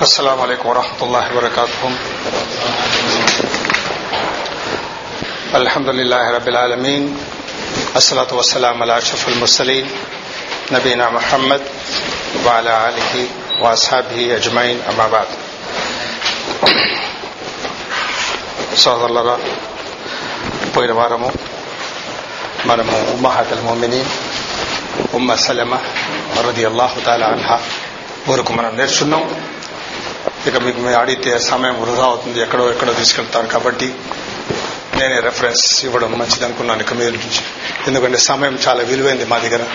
السلام عليكم ورحمة الله وبركاته الحمد لله رب العالمين الصلاة والسلام على أشرف المرسلين نبينا محمد وعلى آله وأصحابه أجمعين أما بعد సోదరులరా పోయిన వారము మనము ఉమ్మహాతల్ మోమినీన్ ఉమ్మ సలమ రది అల్లాహు తాలా అన్హా వరకు మనం నేర్చున్నాం ఇక మీకు మేము అడిగితే సమయం వృధా అవుతుంది. ఎక్కడో ఎక్కడో తీసుకెళ్తారు కాబట్టి నేనే రెఫరెన్స్ ఇవ్వడం మంచిది అనుకున్నాను ఇక మీరు నుంచి. ఎందుకంటే సమయం చాలా విలువైంది మా దగ్గర.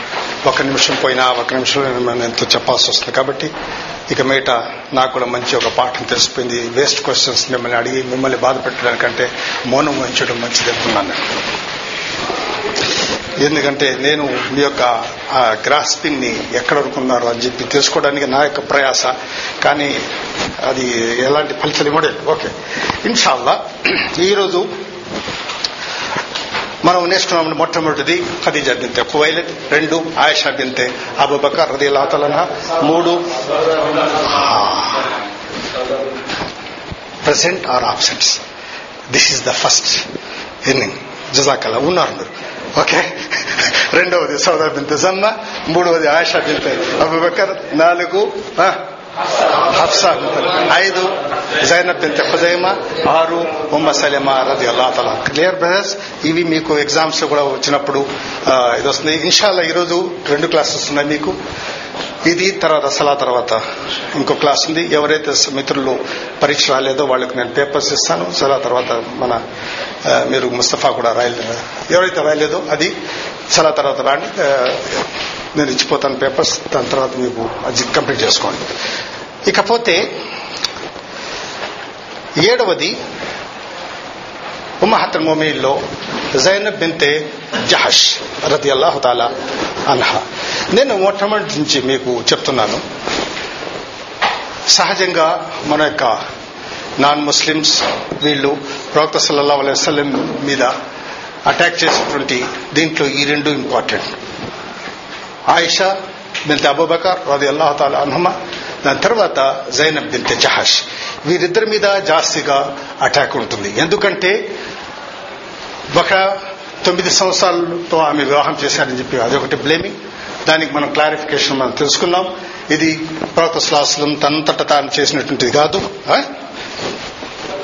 ఒక నిమిషం పోయినా ఒక నిమిషం ఎంతో చెప్పాల్సి వస్తుంది. కాబట్టి ఇక మీట నాకు కూడా మంచి ఒక పాఠం తెలిసిపోయింది. వేస్ట్ క్వశ్చన్స్ మిమ్మల్ని అడిగి మిమ్మల్ని బాధ పెట్టడానికంటే మౌనం వహించడం మంచిది అనుకున్నాను. ఎందుకంటే నేను మీ యొక్క గ్రాస్పింగ్ని ఎక్కడ అనుకున్నారు అని చెప్పి తెలుసుకోవడానికి నా యొక్క ప్రయాస. కానీ అది ఎలాంటి ఫలితం ఇవ్వలేదు ఓకే. ఇన్షాల్లా ఈరోజు మనం నేర్చుకున్నాం మొట్టమొదటిది ఖదీజా బింతే కువైలెట్ రెండు ఆయిషా బింతే అబుబకర్ రది లాతలన మూడు. Present are absents this is the first inning. జజాకల్లా ఉన్నారు మీరు ఓకే? రెండవది సౌదా బింతే జమ్మ మూడవది ఆయషా బింత అబుబకర్ నాలుగు హఫ్సా ఐదు జైనబ్ బింత ఖుజైమా ఆరు ఉమ్మ సలీమా రది అల్లా తలా క్లియర్ బ్రదర్స్ ఇవి మీకు ఎగ్జామ్స్ కూడా వచ్చినప్పుడు ఇది వస్తుంది. ఇన్షాల్లా ఈరోజు రెండు క్లాసెస్ ఉన్నాయి మీకు. ఇది తర్వాత సలా తర్వాత ఇంకో క్లాస్ ఉంది. ఎవరైతే మిత్రులు పరీక్ష రాలేదో వాళ్ళకి నేను పేపర్స్ ఇస్తాను. సలా తర్వాత మన మీరు ముస్తఫా కూడా రాయలేదు ఎవరైతే రాయలేదో అది సలా తర్వాత రాండి. నేను ఇచ్చిపోతాను పేపర్స్. దాని తర్వాత మీకు అది కంప్లీట్ చేసుకోండి. ఇకపోతే ఏడవది ఉమ్మహత్తర్ మొమీల్లో జైనబ్ బింతే జహష్ రతి అల్లాహు తాలా అన్హా నేను మొట్టమొదటి నుంచి మీకు చెప్తున్నాను సహజంగా మన యొక్క నాన్ ముస్లిమ్స్ వీళ్ళు ప్రవక్త సల్లల్లా అలైవల్లం మీద అటాక్ చేసినటువంటి దీంట్లో ఈ రెండు ఇంపార్టెంట్ ఆయిషా బింత అబూబకర్ రది అల్లాహు తాలా దాని తర్వాత జైనబ్ బింతే జహాష్ వీరిద్దరి మీద జాస్తిగా అటాక్ ఉంటుంది ఎందుకంటే ఒక తొమ్మిది సంవత్సరాలతో ఆమె వివాహం చేశారని చెప్పి అదొకటి బ్లేమింగ్ దానికి మనం క్లారిఫికేషన్ మనం తెలుసుకున్నాం. ఇది ప్రవక్త శ్లాసులం తనంతట తాను చేసినటువంటిది కాదు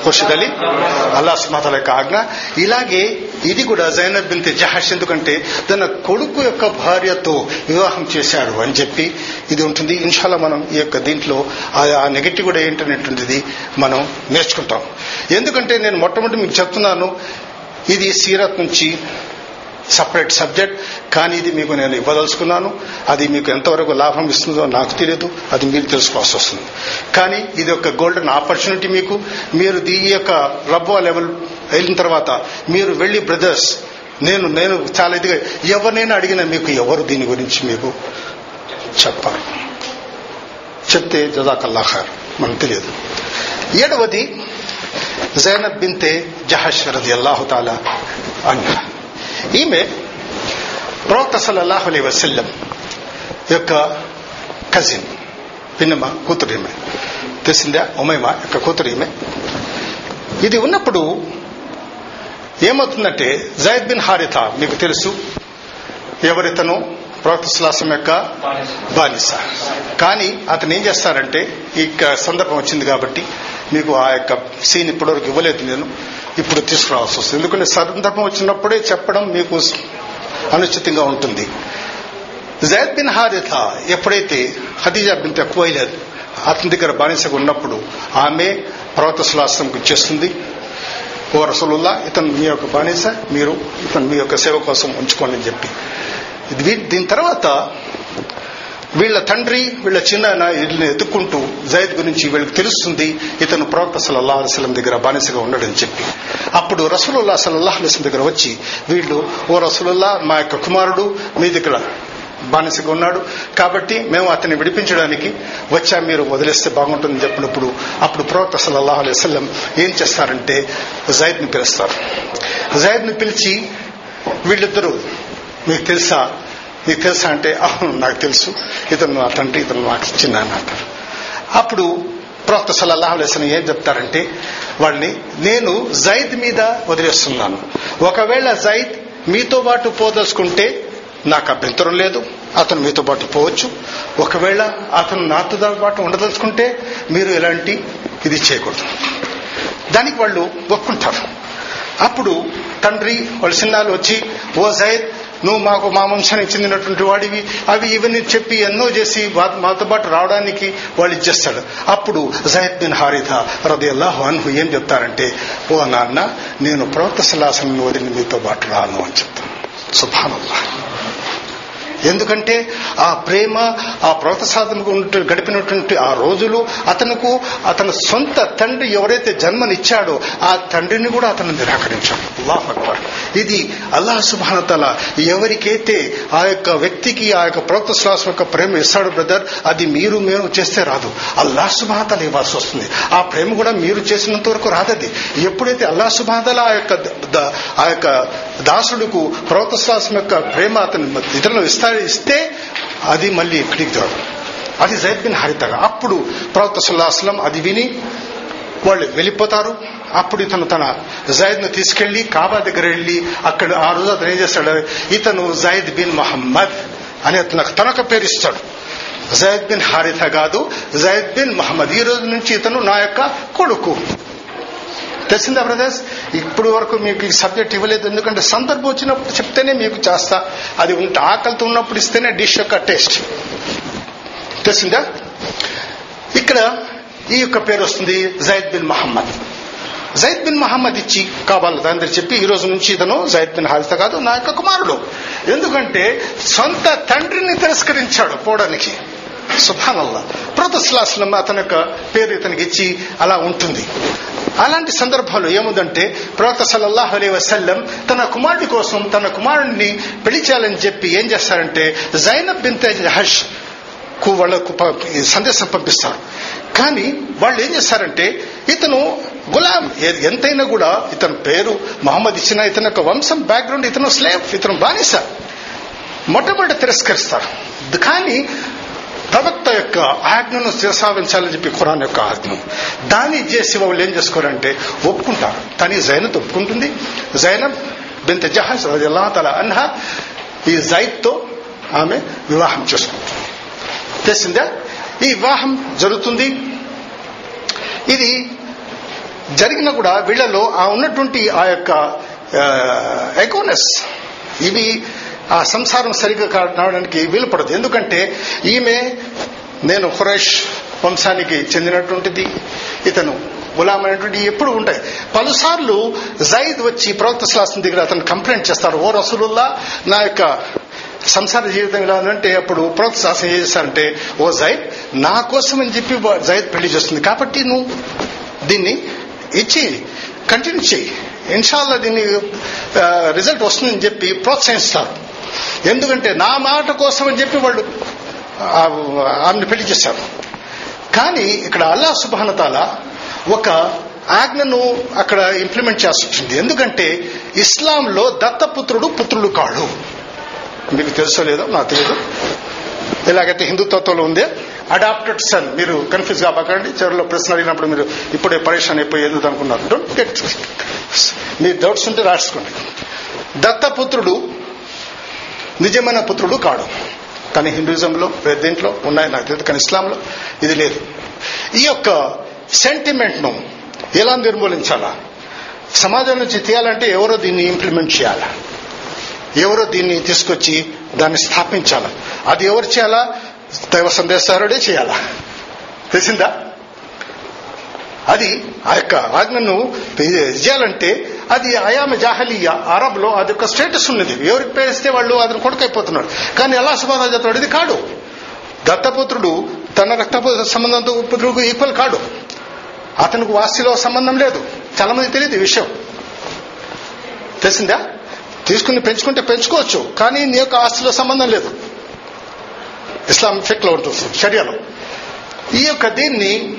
ఖుర్షిద్ అలీ అల్లా సుమాతల యొక్క ఆజ్ఞ. ఇలాగే ఇది కూడా జైనబ్ బింతే జహాష్ ఎందుకంటే తన కొడుకు యొక్క భార్యతో వివాహం చేశాడు అని చెప్పి ఇది ఉంటుంది. ఇన్షాల్లా మనం ఈ యొక్క దీంట్లో ఆ నెగిటివ్ కూడా ఏంటనేటువంటిది మనం నేర్చుకుంటాం. ఎందుకంటే నేను మొట్టమొదటి మీకు చెప్తున్నాను ఇది సీరత్ నుంచి సపరేట్ సబ్జెక్ట్ కానీ ఇది మీకు నేను ఇవ్వదలుచుకున్నాను. అది మీకు ఎంతవరకు లాభం ఇస్తుందో నాకు తెలియదు అది మీరు తెలుసుకోవాల్సి వస్తుంది. కానీ ఇది ఒక గోల్డెన్ ఆపర్చునిటీ మీకు. మీరు ఈ యొక్క రబ్బో లెవెల్ వెళ్ళిన తర్వాత మీరు వెళ్ళి బ్రదర్స్ నేను నేను చాలా ఇదిగా ఎవరినైనా అడిగిన మీకు ఎవరు దీని గురించి మీకు చెప్పారు చెప్తే జదాకల్లాహార్ మనకు తెలియదు. ఏడవది జైనబ్ బింతే జహష్ రది అల్లాహు తాలా అన్న ఈమె ప్రవక్త సల్లల్లాహు అలీ వసల్లం యొక్క కజిన్ పిన్నమ్మ కూతురు ఈమె. తెలిసిందా? ఉమైమ యొక్క కూతురు ఈమె. ఇది ఉన్నప్పుడు ఏమవుతుందంటే జైద్ బిన్ హారిత మీకు తెలుసు ఎవరితను ప్రవక్త సులాసం యొక్క బానిస. కానీ అతను ఏం చేస్తారంటే ఈ సందర్భం వచ్చింది కాబట్టి మీకు ఆ యొక్క సీన్ ఇప్పటివరకు ఇవ్వలేదు నేను. ఇప్పుడు తీసుకురావాల్సి వస్తుంది. ఎందుకంటే సందర్భం వచ్చినప్పుడే చెప్పడం మీకు అనుచితంగా ఉంటుంది. జైద్ బిన్ హారిత ఎప్పుడైతే హదీజా బిన్ తక్కువైలేదు అతని దగ్గర బానిసగా ఉన్నప్పుడు ఆమె పర్వత సులాసంకి వచ్చేస్తుంది ఓ రసలుల్లా ఇతను మీ యొక్క బానిస మీరు ఇతను మీ యొక్క సేవ కోసం ఉంచుకోండి అని చెప్పి. దీని తర్వాత వీళ్ళ తండ్రి వీళ్ళ చిన్న వీళ్ళని ఎత్తుక్కుంటూ జైద్ గురించి వీళ్ళకి తెలుస్తుంది ఇతను ప్రవక్త సల్లల్లా అలిస్లం దగ్గర బానిసగా ఉండడని చెప్పి. అప్పుడు రసూలుల్లా సల్లల్లా అలిస్లం దగ్గర వచ్చి వీళ్ళు ఓ రసూలుల్లా మా యొక్క కుమారుడు మీ దగ్గర బానిసగా ఉన్నాడు. కాబట్టి మేము అతన్ని విడిపించడానికి వచ్చా మీరు వదిలేస్తే బాగుంటుందని చెప్పినప్పుడు అప్పుడు ప్రవక్త సల్లల్లాహు అలైవల్లం ఏం చేస్తారంటే జైద్ని పిలుస్తారు. జైద్ని పిలిచి వీళ్ళిద్దరూ మీకు తెలుసా నీకు తెలుసా అంటే అవును నాకు తెలుసు. ఇతను నా తండ్రి ఇతను నాకు చిన్న అంటారు అప్పుడు ప్రవక్త సల్లల్లాహు అలైహి ఏం చెప్తారంటే వాళ్ళని నేను జైద్ మీద వదిలేస్తున్నాను. ఒకవేళ జైద్ మీతో పాటు పోదలుచుకుంటే నాకు అభ్యంతరం లేదు. అతను మీతో పాటు పోవచ్చు. ఒకవేళ అతను నాతో పాటు ఉండదలుచుకుంటే మీరు ఎలాంటి ఇది చేయకూడదు. దానికి వాళ్ళు ఒప్పుకుంటారు. అప్పుడు తండ్రి వాళ్ళ సిన్నాలు వచ్చి ఓ జైద్ నువ్వు మాకు మా వంశానికి చెందినటువంటి వాడివి. అవి ఇవన్నీ చెప్పి ఎన్నో చేసి మాతో పాటు రావడానికి వాళ్ళు ఇచ్చేస్తాడు. అప్పుడు జహద్ బిన్ హారిథ రదియల్లాహు అన్హు ఏం చెప్తారంటే ఓ నాన్న నేను ప్రవక్త సలాసనను వదిలి మీతో పాటు రాను అని చెప్తాను. సుభానల్లా ఎందుకంటే ఆ ప్రేమ ఆ ప్రవక్త సాధనకు గడిపినటువంటి ఆ రోజులు అతనుకు అతని సొంత తండ్రి ఎవరైతే జన్మనిచ్చాడో ఆ తండ్రిని కూడా అతను నిరాకరించాడు. అల్లాహ్ అక్బర్. ఇది అల్లాహ్ సుభానతల ఎవరికైతే ఆ యొక్క వ్యక్తికి ఆ యొక్క ప్రవక్త శ్వాసం యొక్క ప్రేమ ఇస్తాడు బ్రదర్ అది మీరు మేము చేస్తే రాదు. అల్లాహ్ సుభానతల ఇవ్వాల్సి వస్తుంది. ఆ ప్రేమ కూడా మీరు చేసినంత వరకు రాదది. ఎప్పుడైతే అల్లాహ్ సుభానతల ఆ యొక్క ఆ యొక్క దాసుడుకు ప్రవక్త శ్వాసం యొక్క ప్రేమ అతని ఇతరులు ఇస్తారు ఇస్తే అది మళ్ళీ ఇక్కడికి రాదు. అది జైద్ బిన్ హరితగా అప్పుడు ప్రవక్త సుల్లాహస్లం అది విని వాళ్ళు వెళ్ళిపోతారు. అప్పుడు ఇతను తన జైద్ను తీసుకెళ్ళి కాబా దగ్గర వెళ్ళి అక్కడ ఆ రోజు అతను ఏం చేస్తాడు? ఇతను జైద్ బిన్ మహమ్మద్ అని అతను తనొక పేరు ఇస్తాడు. జైద్ బిన్ హారిత కాదు జైద్ బిన్ మహమ్మద్. ఈ రోజు నుంచి ఇతను నా యొక్క కొడుకు. తెలిసిందా బ్రదర్స్ ఇప్పుడు వరకు మీకు ఈ సబ్జెక్ట్ ఇవ్వలేదు. ఎందుకంటే సందర్భం వచ్చినప్పుడు చెప్తేనే మీకు చేస్తా. అది ఉంటే ఆకలితో ఉన్నప్పుడు ఇస్తేనే డిష్ యొక్క టేస్ట్ తెలిసిందా? ఇక్కడ ఈ యొక్క పేరు వస్తుంది Zaid bin Muhammad. Zaid bin Muhammad ఇచ్చి కావాలి దాని చెప్పి ఈ రోజు నుంచి ఇతను జైద్ బిన్ హారిత కాదు నా యొక్క కుమారుడు. ఎందుకంటే సొంత తండ్రిని తిరస్కరించాడు పోవడానికి. సుభానల్లా. ప్రొతస్లాస్లం అతని యొక్క పేరు ఇతనికి ఇచ్చి అలా ఉంటుంది. అలాంటి సందర్భాలు ఏముందంటే ప్రవక్త సల్లల్లాహు అలీ వసల్లం తన కుమారుడి కోసం తన కుమారుడిని పెళ్ళి చేయాలని చెప్పి ఏం చేస్తారంటే జైనబ్ బిన్ హష్కు వాళ్ళకు సందేశం పంపిస్తారు కానీ వాళ్ళు ఏం చేస్తారంటే ఇతను గులాం ఎంతైనా కూడా ఇతని పేరు మహమ్మద్ ఇచ్చిన ఇతని యొక్క వంశం బ్యాక్గ్రౌండ్ ఇతను స్లేవ్ ఇతను బానిస. మొట్టమొదటి తిరస్కరిస్తారు. కానీ ప్రవక్త యొక్క ఆజ్ఞను శిరసావించాలని చెప్పి ఖురాన్ యొక్క ఆజ్ఞ. దాన్ని చేసి వాళ్ళు ఏం చేసుకోరంటే ఒప్పుకుంటారు. కానీ జైనత్ ఒప్పుకుంటుంది. జైనబ్ బింత జహాజ్ రజల్లా తల అన్హా ఈ జైద్తో ఆమె వివాహం చేసుకుంటుంది. తెలిసిందా? ఈ వివాహం జరుగుతుంది. ఇది జరిగిన కూడా వీళ్ళలో ఆ ఉన్నటువంటి ఆ యొక్క ఎకోనెస్ ఇవి ఆ సంసారం సరిగ్గా కావడానికి వీలు పడదు. ఎందుకంటే ఈమె నేను ఖురైష్ వంశానికి చెందినటువంటిది. ఇతను గులాం అనేటువంటి ఎప్పుడు ఉంటాయి. పలుసార్లు జైద్ వచ్చి ప్రవక్త శ్లాసం దగ్గర అతను కంప్లైంట్ చేస్తారు ఓ రసూలుల్లా నా యొక్క సంసార జీవితం ఇలా ఉందంటే అప్పుడు ప్రవక్త శ్లాసం ఏం చేస్తారంటే ఓ జైద్ నా కోసం అని చెప్పి జైద్ పెళ్ళి చేస్తుంది. కాబట్టి నువ్వు దీన్ని ఇచ్చి కంటిన్యూ చేయి. ఇన్షాల్లో దీన్ని రిజల్ట్ వస్తుందని చెప్పి ప్రోత్సహిస్తారు ఎందుకంటే నా మాట కోసం అని చెప్పి వాళ్ళు ఆమెను పెళ్ళి చేశారు. కానీ ఇక్కడ అల్లా సుభానతాల ఒక ఆజ్ఞను అక్కడ ఇంప్లిమెంట్ చేసి వచ్చింది ఎందుకంటే ఇస్లాంలో దత్తపుత్రుడు పుత్రుడు కాడు. మీకు తెలుసో లేదో నాకు తెలియదు ఎలాగైతే హిందుత్వంలో ఉందే అడాప్టెడ్ సన్ మీరు కన్ఫ్యూజ్ కాబాకండి చివరిలో ప్రశ్న అడిగినప్పుడు మీరు ఇప్పుడే పరేషాన్ అయిపోయి ఎందుకు అనుకున్నారు? డోంట్ గెట్ మీ డౌట్స్ ఉంటే రాసుకోండి. దత్తపుత్రుడు నిజమైన పుత్రుడు కాడు. కానీ హిందూయిజంలో దీంట్లో ఉన్నాయి నాకు తెలియదు కానీ ఇస్లాంలో ఇది లేదు. ఈ యొక్క సెంటిమెంట్ను ఎలా నిర్మూలించాలా? సమాజం నుంచి తీయాలంటే ఎవరో దీన్ని ఇంప్లిమెంట్ చేయాలా? ఎవరో దీన్ని తీసుకొచ్చి దాన్ని స్థాపించాలా? అది ఎవరు చేయాలా? దైవ సందేశారుడే చేయాలా? తెలిసిందా? అది ఆ యొక్క ఆజ్ఞను చేయాలంటే అది అయామ జాహలియా. అరబ్లో అది ఒక స్టేటస్ ఉన్నది. ఎవరికి పేరిస్తే వాళ్ళు అతను కొడుకైపోతున్నారు. కానీ ఎలా సుబాధ చెప్తాడు ఇది కాడు. దత్తపుత్రుడు తన రక్త సంబంధంతో పుత్రుడికి ఈక్వల్ కాడు. అతనికి వాస్తిలో సంబంధం లేదు. చాలా మంది తెలియదు ఈ విషయం. తెలిసిందా? తీసుకుని పెంచుకుంటే పెంచుకోవచ్చు కానీ నీ యొక్క ఆస్తిలో సంబంధం లేదు. ఇస్లాం ఫిక్లో ఉంటుంది షరియాలో. ఈ యొక్క దీన్ని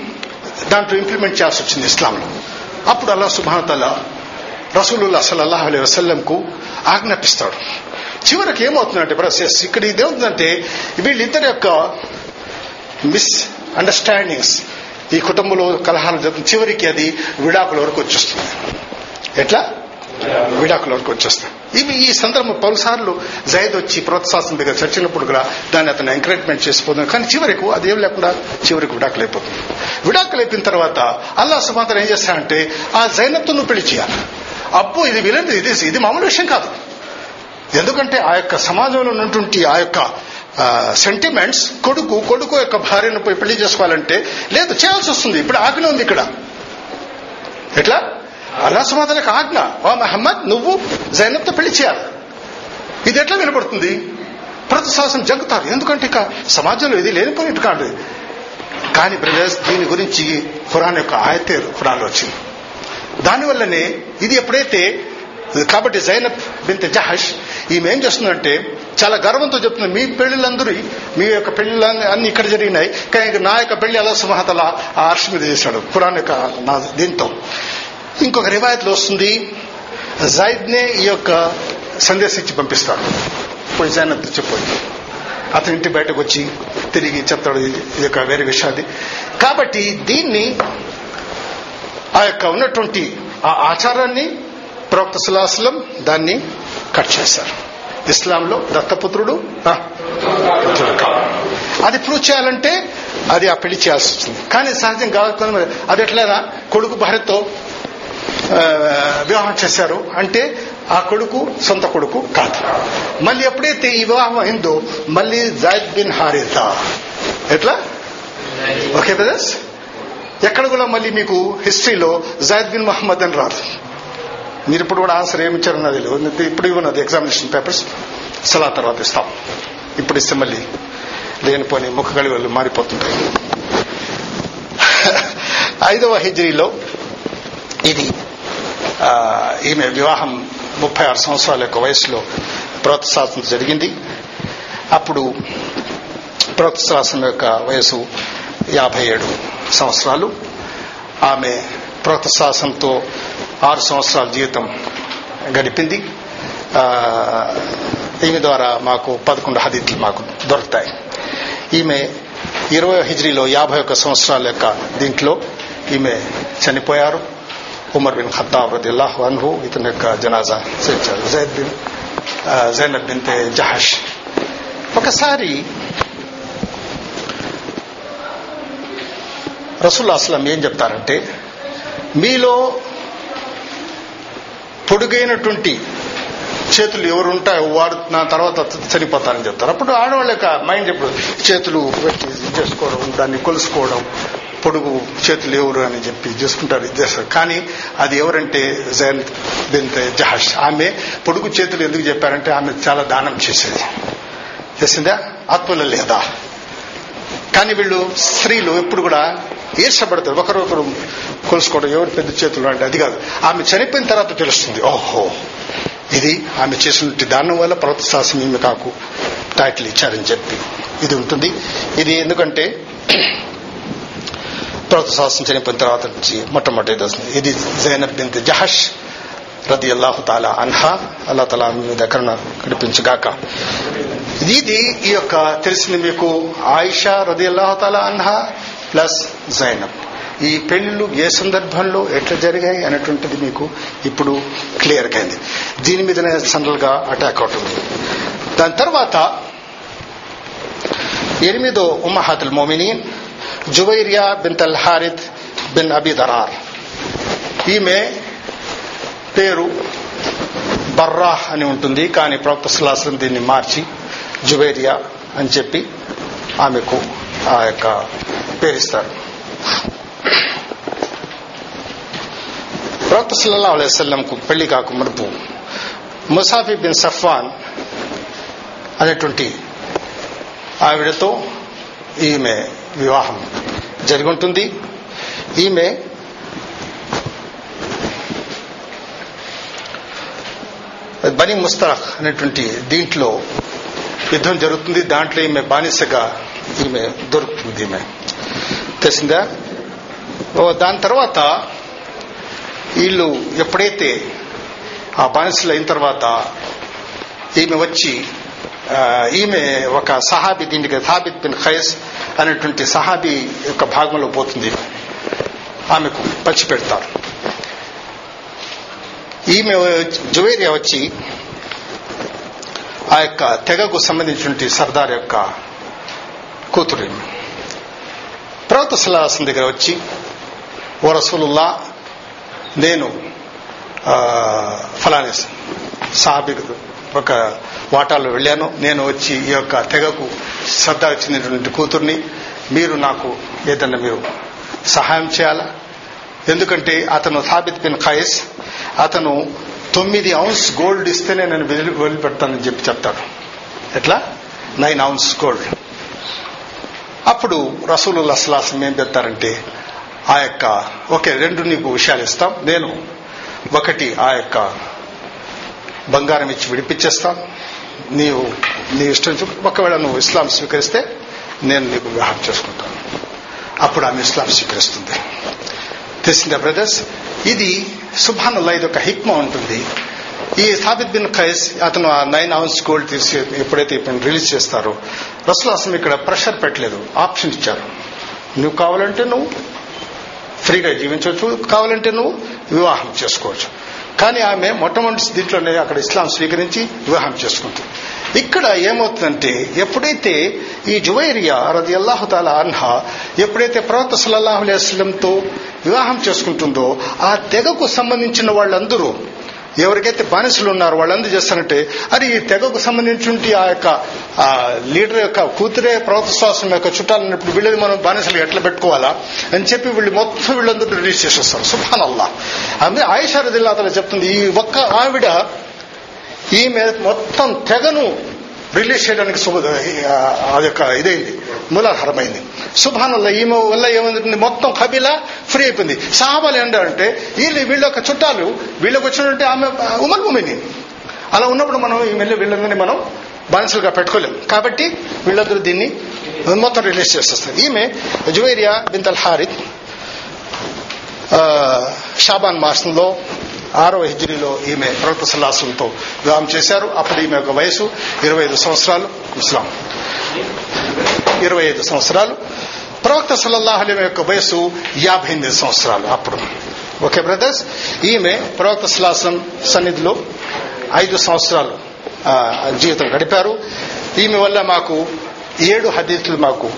దాంట్లో ఇంప్లిమెంట్ చేయాల్సి వచ్చింది ఇస్లాంలో. అప్పుడు అల్లా సుబానతల రసూలుల్లా సల్లల్లాహు అలైహి వసల్లంకు ఆజ్ఞాపిస్తాడు. చివరికి ఏమవుతుందంటే ప్రసెస్ ఇక్కడ ఇదేమవుతుందంటే వీళ్ళిద్దరి యొక్క మిస్ అండర్స్టాండింగ్స్ ఈ కుటుంబంలో కలహాలు జరుగుతుంది చివరికి అది విడాకుల వరకు వచ్చేస్తుంది. ఎట్లా? విడాకుల వరకు వచ్చేస్తాయి ఇవి ఈ సందర్భం పలుసార్లు జైద్ వచ్చి ప్రోత్సాహం దగ్గర చర్చినప్పుడు కూడా దాన్ని అతను ఎంకరేజ్మెంట్ చేసిపోతుంది. కానీ చివరికి అది ఏం లేకుండా చివరికి విడాకులు అయిపోతుంది. విడాకులు అయిపోయిన తర్వాత అల్లా సుమాతలు ఏం చేస్తాడంటే ఆ జైనత్తో నువ్వు పెళ్ళి చేయాలి అప్పు ఇది విలంది ఇది ఇది మామూలు విషయం కాదు. ఎందుకంటే ఆ యొక్క సమాజంలో ఉన్నటువంటి ఆ యొక్క సెంటిమెంట్స్ కొడుకు కొడుకు యొక్క భార్యను పోయి పెళ్ళి చేసుకోవాలంటే లేదు చేయాల్సి వస్తుంది. ఇప్పుడు ఆజ్ఞ ఉంది ఇక్కడ. ఎట్లా? అల్లా సుమాతలకు ఆజ్ఞ. వా మహమ్మద్ నువ్వు జైనబ్తో పెళ్ళి చేయాలి. ఇది ఎట్లా వినపడుతుంది? ప్రతి శాసనం జంకుతారు. ఎందుకంటే ఇక సమాజంలో ఇది లేనిపోయినట్టు కాదు. కానీ బ్రదర్స్ దీని గురించి ఖురాన్ యొక్క ఆయతే ఖురాన్లో వచ్చింది. దానివల్లనే ఇది ఎప్పుడైతే కాబట్టి జైనబ్ బింత జహష్ ఈమె ఏం చేస్తుందంటే చాలా గర్వంతో చెప్తుంది మీ పెళ్ళిళ్ళందరూ మీ యొక్క పెళ్ళి అన్ని ఇక్కడ జరిగినాయి కానీ నా యొక్క పెళ్ళి అలా సుమహతల ఆ అర్ష మీద చేశాడు పురాణ యొక్క నా దీంతో. ఇంకొక రివాయత్లో వస్తుంది జైద్ నే ఈ యొక్క సందేశం ఇచ్చి పంపిస్తాడు. పోయి జైనబ్ చెప్పి. అతని ఇంటి బయటకు వచ్చి తిరిగి చెప్తాడు ఇది యొక్క వేరే విషయాది కాబట్టి దీన్ని ఆ యొక్క ఉన్నటువంటి ఆ ఆచారాన్ని ప్రవక్త సులాసలం దాన్ని కట్ చేశారు. ఇస్లాంలో దత్తపుత్రుడు అది ప్రూవ్ చేయాలంటే అది ఆ పెళ్ళి చేయాల్సి వస్తుంది కానీ సహజంగా కాదు అది ఎట్లయినా కొడుకు భార్యతో వివాహం చేశారు. అంటే ఆ కొడుకు సొంత కొడుకు కాదు. మళ్ళీ ఎప్పుడైతే ఈ వివాహం అయిందో మళ్ళీ జాయిద్ బిన్ హారితా ఎట్లా? ఓకే బ్రదర్స్ ఎక్కడ కూడా మళ్ళీ మీకు హిస్టరీలో జైద్ బిన్ మహమ్మద్ అని రాదు. మీరు ఇప్పుడు కూడా ఆన్సర్ ఏమి ఇచ్చారో నాకు ఇప్పుడు ఇవ్వనది ఎగ్జామినేషన్ పేపర్స్ సలా తర్వాత ఇస్తాం. ఇప్పుడు ఇస్తే మళ్ళీ లేనిపోని ముఖ గడివలు మారిపోతుంటాయి. ఐదవ హిజరీలో ఇది ఈమె వివాహం ముప్పై ఆరు సంవత్సరాల యొక్క వయసులో ప్రోత్సాహం జరిగింది. అప్పుడు ప్రోత్సాహం యొక్క వయసు యాభై ఏడు. సంవత్సరాలు. ఆమె ప్రోత్సాహంతో ఆరు సంవత్సరాల జీవితం గడిపింది. ఈమె ద్వారా మాకు పదకొండు హదీతులు మాకు దొరుకుతాయి. ఈమె ఇరవై హిజ్రీలో యాభై ఒక్క సంవత్సరాల యొక్క దీంట్లో ఈమె చనిపోయారు. ఉమర్ బిన్ ఖత్తాబ్ రదిల్లాహు అన్హు ఇతని యొక్క జనాజా చేర్చారు Zaid bin Zainab bin Jahsh. ఒకసారి రసూల్ అస్లం ఏం చెప్తారంటే మీలో పొడుగైనటువంటి చేతులు ఎవరు ఉంటాయో వాడు నా తర్వాత చనిపోతారని చెప్తారు. అప్పుడు ఆడవాళ్ళ యొక్క మైండ్ ఎప్పుడు? చేతులు పెట్టి ఇది చేసుకోవడం దాన్ని కొలుసుకోవడం పొడుగు చేతులు ఎవరు అని చెప్పి చూసుకుంటారు ఇది చేస్తారు కానీ అది ఎవరంటే జైన్ బిన్ జహాష్. ఆమె పొడుగు చేతులు ఎందుకు చెప్పారంటే ఆమె చాలా దానం చేసేది. చేసిందా? ఆత్మల లేదా? కానీ వీళ్ళు స్త్రీలు ఎప్పుడు కూడా ఈర్షపడతారు ఒకరొకరు కొలుసుకోవడం ఎవరు పెద్ద చేతులు అంటే అది కాదు. ఆమె చనిపోయిన తర్వాత తెలుస్తుంది. ఓహో ఇది ఆమె చేసినట్టు దానం వల్ల పర్వత శాసనం ఈమె కాకు టైటిల్ ఇచ్చారని చెప్పి ఇది ఉంటుంది. ఇది ఎందుకంటే పర్వత శాసనం చనిపోయిన తర్వాత నుంచి మొట్టమొదటి వస్తుంది ఇది జైనబ్ బింద్ జహష్ రది అల్లాహు తాలా అన్హా అల్లా తలా మీద కరుణ కనిపించగాక. ఇది ఈ యొక్క తెలిసింది మీకు ఆయిషా రది అల్లాహు తాలా అన్హా ప్లస్ జైనబ్ ఈ పెళ్ళిళ్ళు ఏ సందర్భంలో ఎట్లా జరిగాయి అనేటువంటిది మీకు ఇప్పుడు క్లియర్ అయింది. దీని మీదనే జనరల్గా అటాక్ అవుతుంది. దాని తర్వాత ఎనిమిదో ఉమ్మహాతుల్ మోమినీన్ జువైరియా బిన్ తల్ హారిద్ బిన్ అబీ దరార్. ఈమె పేరు బర్రాహ్ అని ఉంటుంది కానీ ప్రవక్త సులాసం దీన్ని మార్చి జువైరియా అని చెప్పి ఆమెకు ఆ యొక్క పేరిస్తారు ప్రవక్త సల్లల్లా అలైవల్లంకు పెళ్ళి కాక మునుపు ముసాఫి బిన్ సఫ్వాన్ అనేటువంటి ఆవిడతో ఈమె వివాహం జరిగి ఉంటుంది ఈమె బనీ ముస్తరఖ్ అనేటువంటి దీంట్లో యుద్ధం జరుగుతుంది. దాంట్లో ఈమె బానిసగా ఈమె దొరుకుతుంది ఈమె. తెలిసిందా? దాని తర్వాత వీళ్ళు ఎప్పుడైతే ఆ బానిసలు అయిన తర్వాత ఈమె వచ్చి ఈమె ఒక సహాబి దీనికి సాబిత్ బిన్ ఖైస్ అనేటువంటి సహాబి యొక్క భాగంలో పోతుంది. ఆమెకు పంచిపెడతారు ఈమె జువేరియా వచ్చి ఆ యొక్క తెగకు సంబంధించినటువంటి సర్దార్ యొక్క కూతురు ప్రవక్త సలాసం దగ్గర వచ్చి ఓ రసూలుల్లా నేను ఫలానే సాబిక్ ఒక వాటాలో వెళ్ళాను. నేను వచ్చి ఈ యొక్క తెగకు శ్రద్ధ వచ్చినటువంటి కూతుర్ని మీరు నాకు ఏదన్నా మీరు సహాయం చేయాలా? ఎందుకంటే అతను సాబిత్ బిన్ ఖైస్ అతను తొమ్మిది ఔన్స్ గోల్డ్ ఇస్తేనే నేను వదిలి వదిలిపెడతానని చెప్పి చెప్తాడు. ఎట్లా? Nine ounce gold. అప్పుడు రసూలు సలాసం ఏం చెప్తారంటే ఆ యొక్క ఓకే రెండు నీకు విషయాలు ఇస్తాం. నేను ఒకటి ఆ యొక్క బంగారం ఇచ్చి విడిపించేస్తాం. నీవు నీ ఇష్టం ఒకవేళ నువ్వు ఇస్లాం స్వీకరిస్తే నేను నీకు వివాహం చేసుకుంటాను. అప్పుడు ఆమె ఇస్లాం స్వీకరిస్తుంది. తెలిసిందా బ్రదర్స్ ఇది సుభానుల్లా ఇది ఒక హిక్మ ఉంటుంది. ఈ సాబిత్ బిన్ ఖైస్ అతను ఆ నైన్ అవర్స్ గోల్డ్ తీసి ఎప్పుడైతే ఇప్పుడు రిలీజ్ చేస్తారో రసులాసం ఇక్కడ ప్రెషర్ పెట్టలేదు ఆప్షన్ ఇచ్చారు. నువ్వు కావాలంటే నువ్వు ఫ్రీగా జీవించవచ్చు కావాలంటే నువ్వు వివాహం చేసుకోవచ్చు. కానీ ఆమె మొట్టమొదటి దీంట్లోనే అక్కడ ఇస్లాం స్వీకరించి వివాహం చేసుకుంది. ఇక్కడ ఏమవుతుందంటే ఎప్పుడైతే ఈ జువైరియా రది అల్లాహుతాల అన్హా ఎప్పుడైతే ప్రవక్త సల్లల్లాహు అలైస్లంతో వివాహం చేసుకుంటుందో ఆ తెగకు సంబంధించిన వాళ్ళందరూ ఎవరికైతే బానిసలు ఉన్నారో వాళ్ళందరూ చేస్తారంటే అది ఈ తెగకు సంబంధించి ఆ యొక్క లీడర్ యొక్క కూతురే ప్రవక్త శ్వాసం యొక్క చుట్టాలు ఉన్నప్పుడు వీళ్ళని మనం బానిసలు ఎట్లా పెట్టుకోవాలా అని చెప్పి వీళ్ళు మొత్తం వీళ్ళందరూ రిలీజ్ చేసేస్తారు. సుభాన్ అల్లా అందుకే ఆయుషారదిల్లా అతను చెప్తుంది ఈ ఒక్క ఆవిడ ఈమె మొత్తం తెగను రిలీజ్ చేయడానికి శుభ అది యొక్క ఇదైంది మూలాధారమైంది. సుభానల్లా ఈమె వల్ల ఏమైంది? మొత్తం కబీలా ఫ్రీ అయిపోయింది. సాహాబాలు ఏంటంటే వీళ్ళు వీళ్ళ యొక్క చుట్టాలు వీళ్ళకి వచ్చినట్టే ఆమె ఉమర్ భూమిని అలా ఉన్నప్పుడు మనం ఈ మెల్లి వీళ్ళందరినీ మనం బానిసలుగా పెట్టుకోలేం. కాబట్టి వీళ్ళందరూ దీన్ని మొత్తం రిలీజ్ చేసేస్తారు ఈమె జువేరియా బింతల్ హారిత్ షాబాన్ మాసంలో ఆరో హిజ్రీలో ఈమె ప్రవక్త సల్లాసులతో వివాహం చేశారు. అప్పుడు ఈమె యొక్క వయసు ఇరవై ఐదు సంవత్సరాలు ఇస్లాం. ఇరవై ఐదు సంవత్సరాలు. ప్రవక్త సల్లల్లాహు యొక్క వయసు యాభై ఎనిమిది సంవత్సరాలు అప్పుడు. ఓకే బ్రదర్స్ ఈమె ప్రవక్త సల్లాసం సన్నిధిలో ఐదు సంవత్సరాలు జీవితం గడిపారు. ఈమె వల్ల మాకు ఏడు హదీతులు మాకు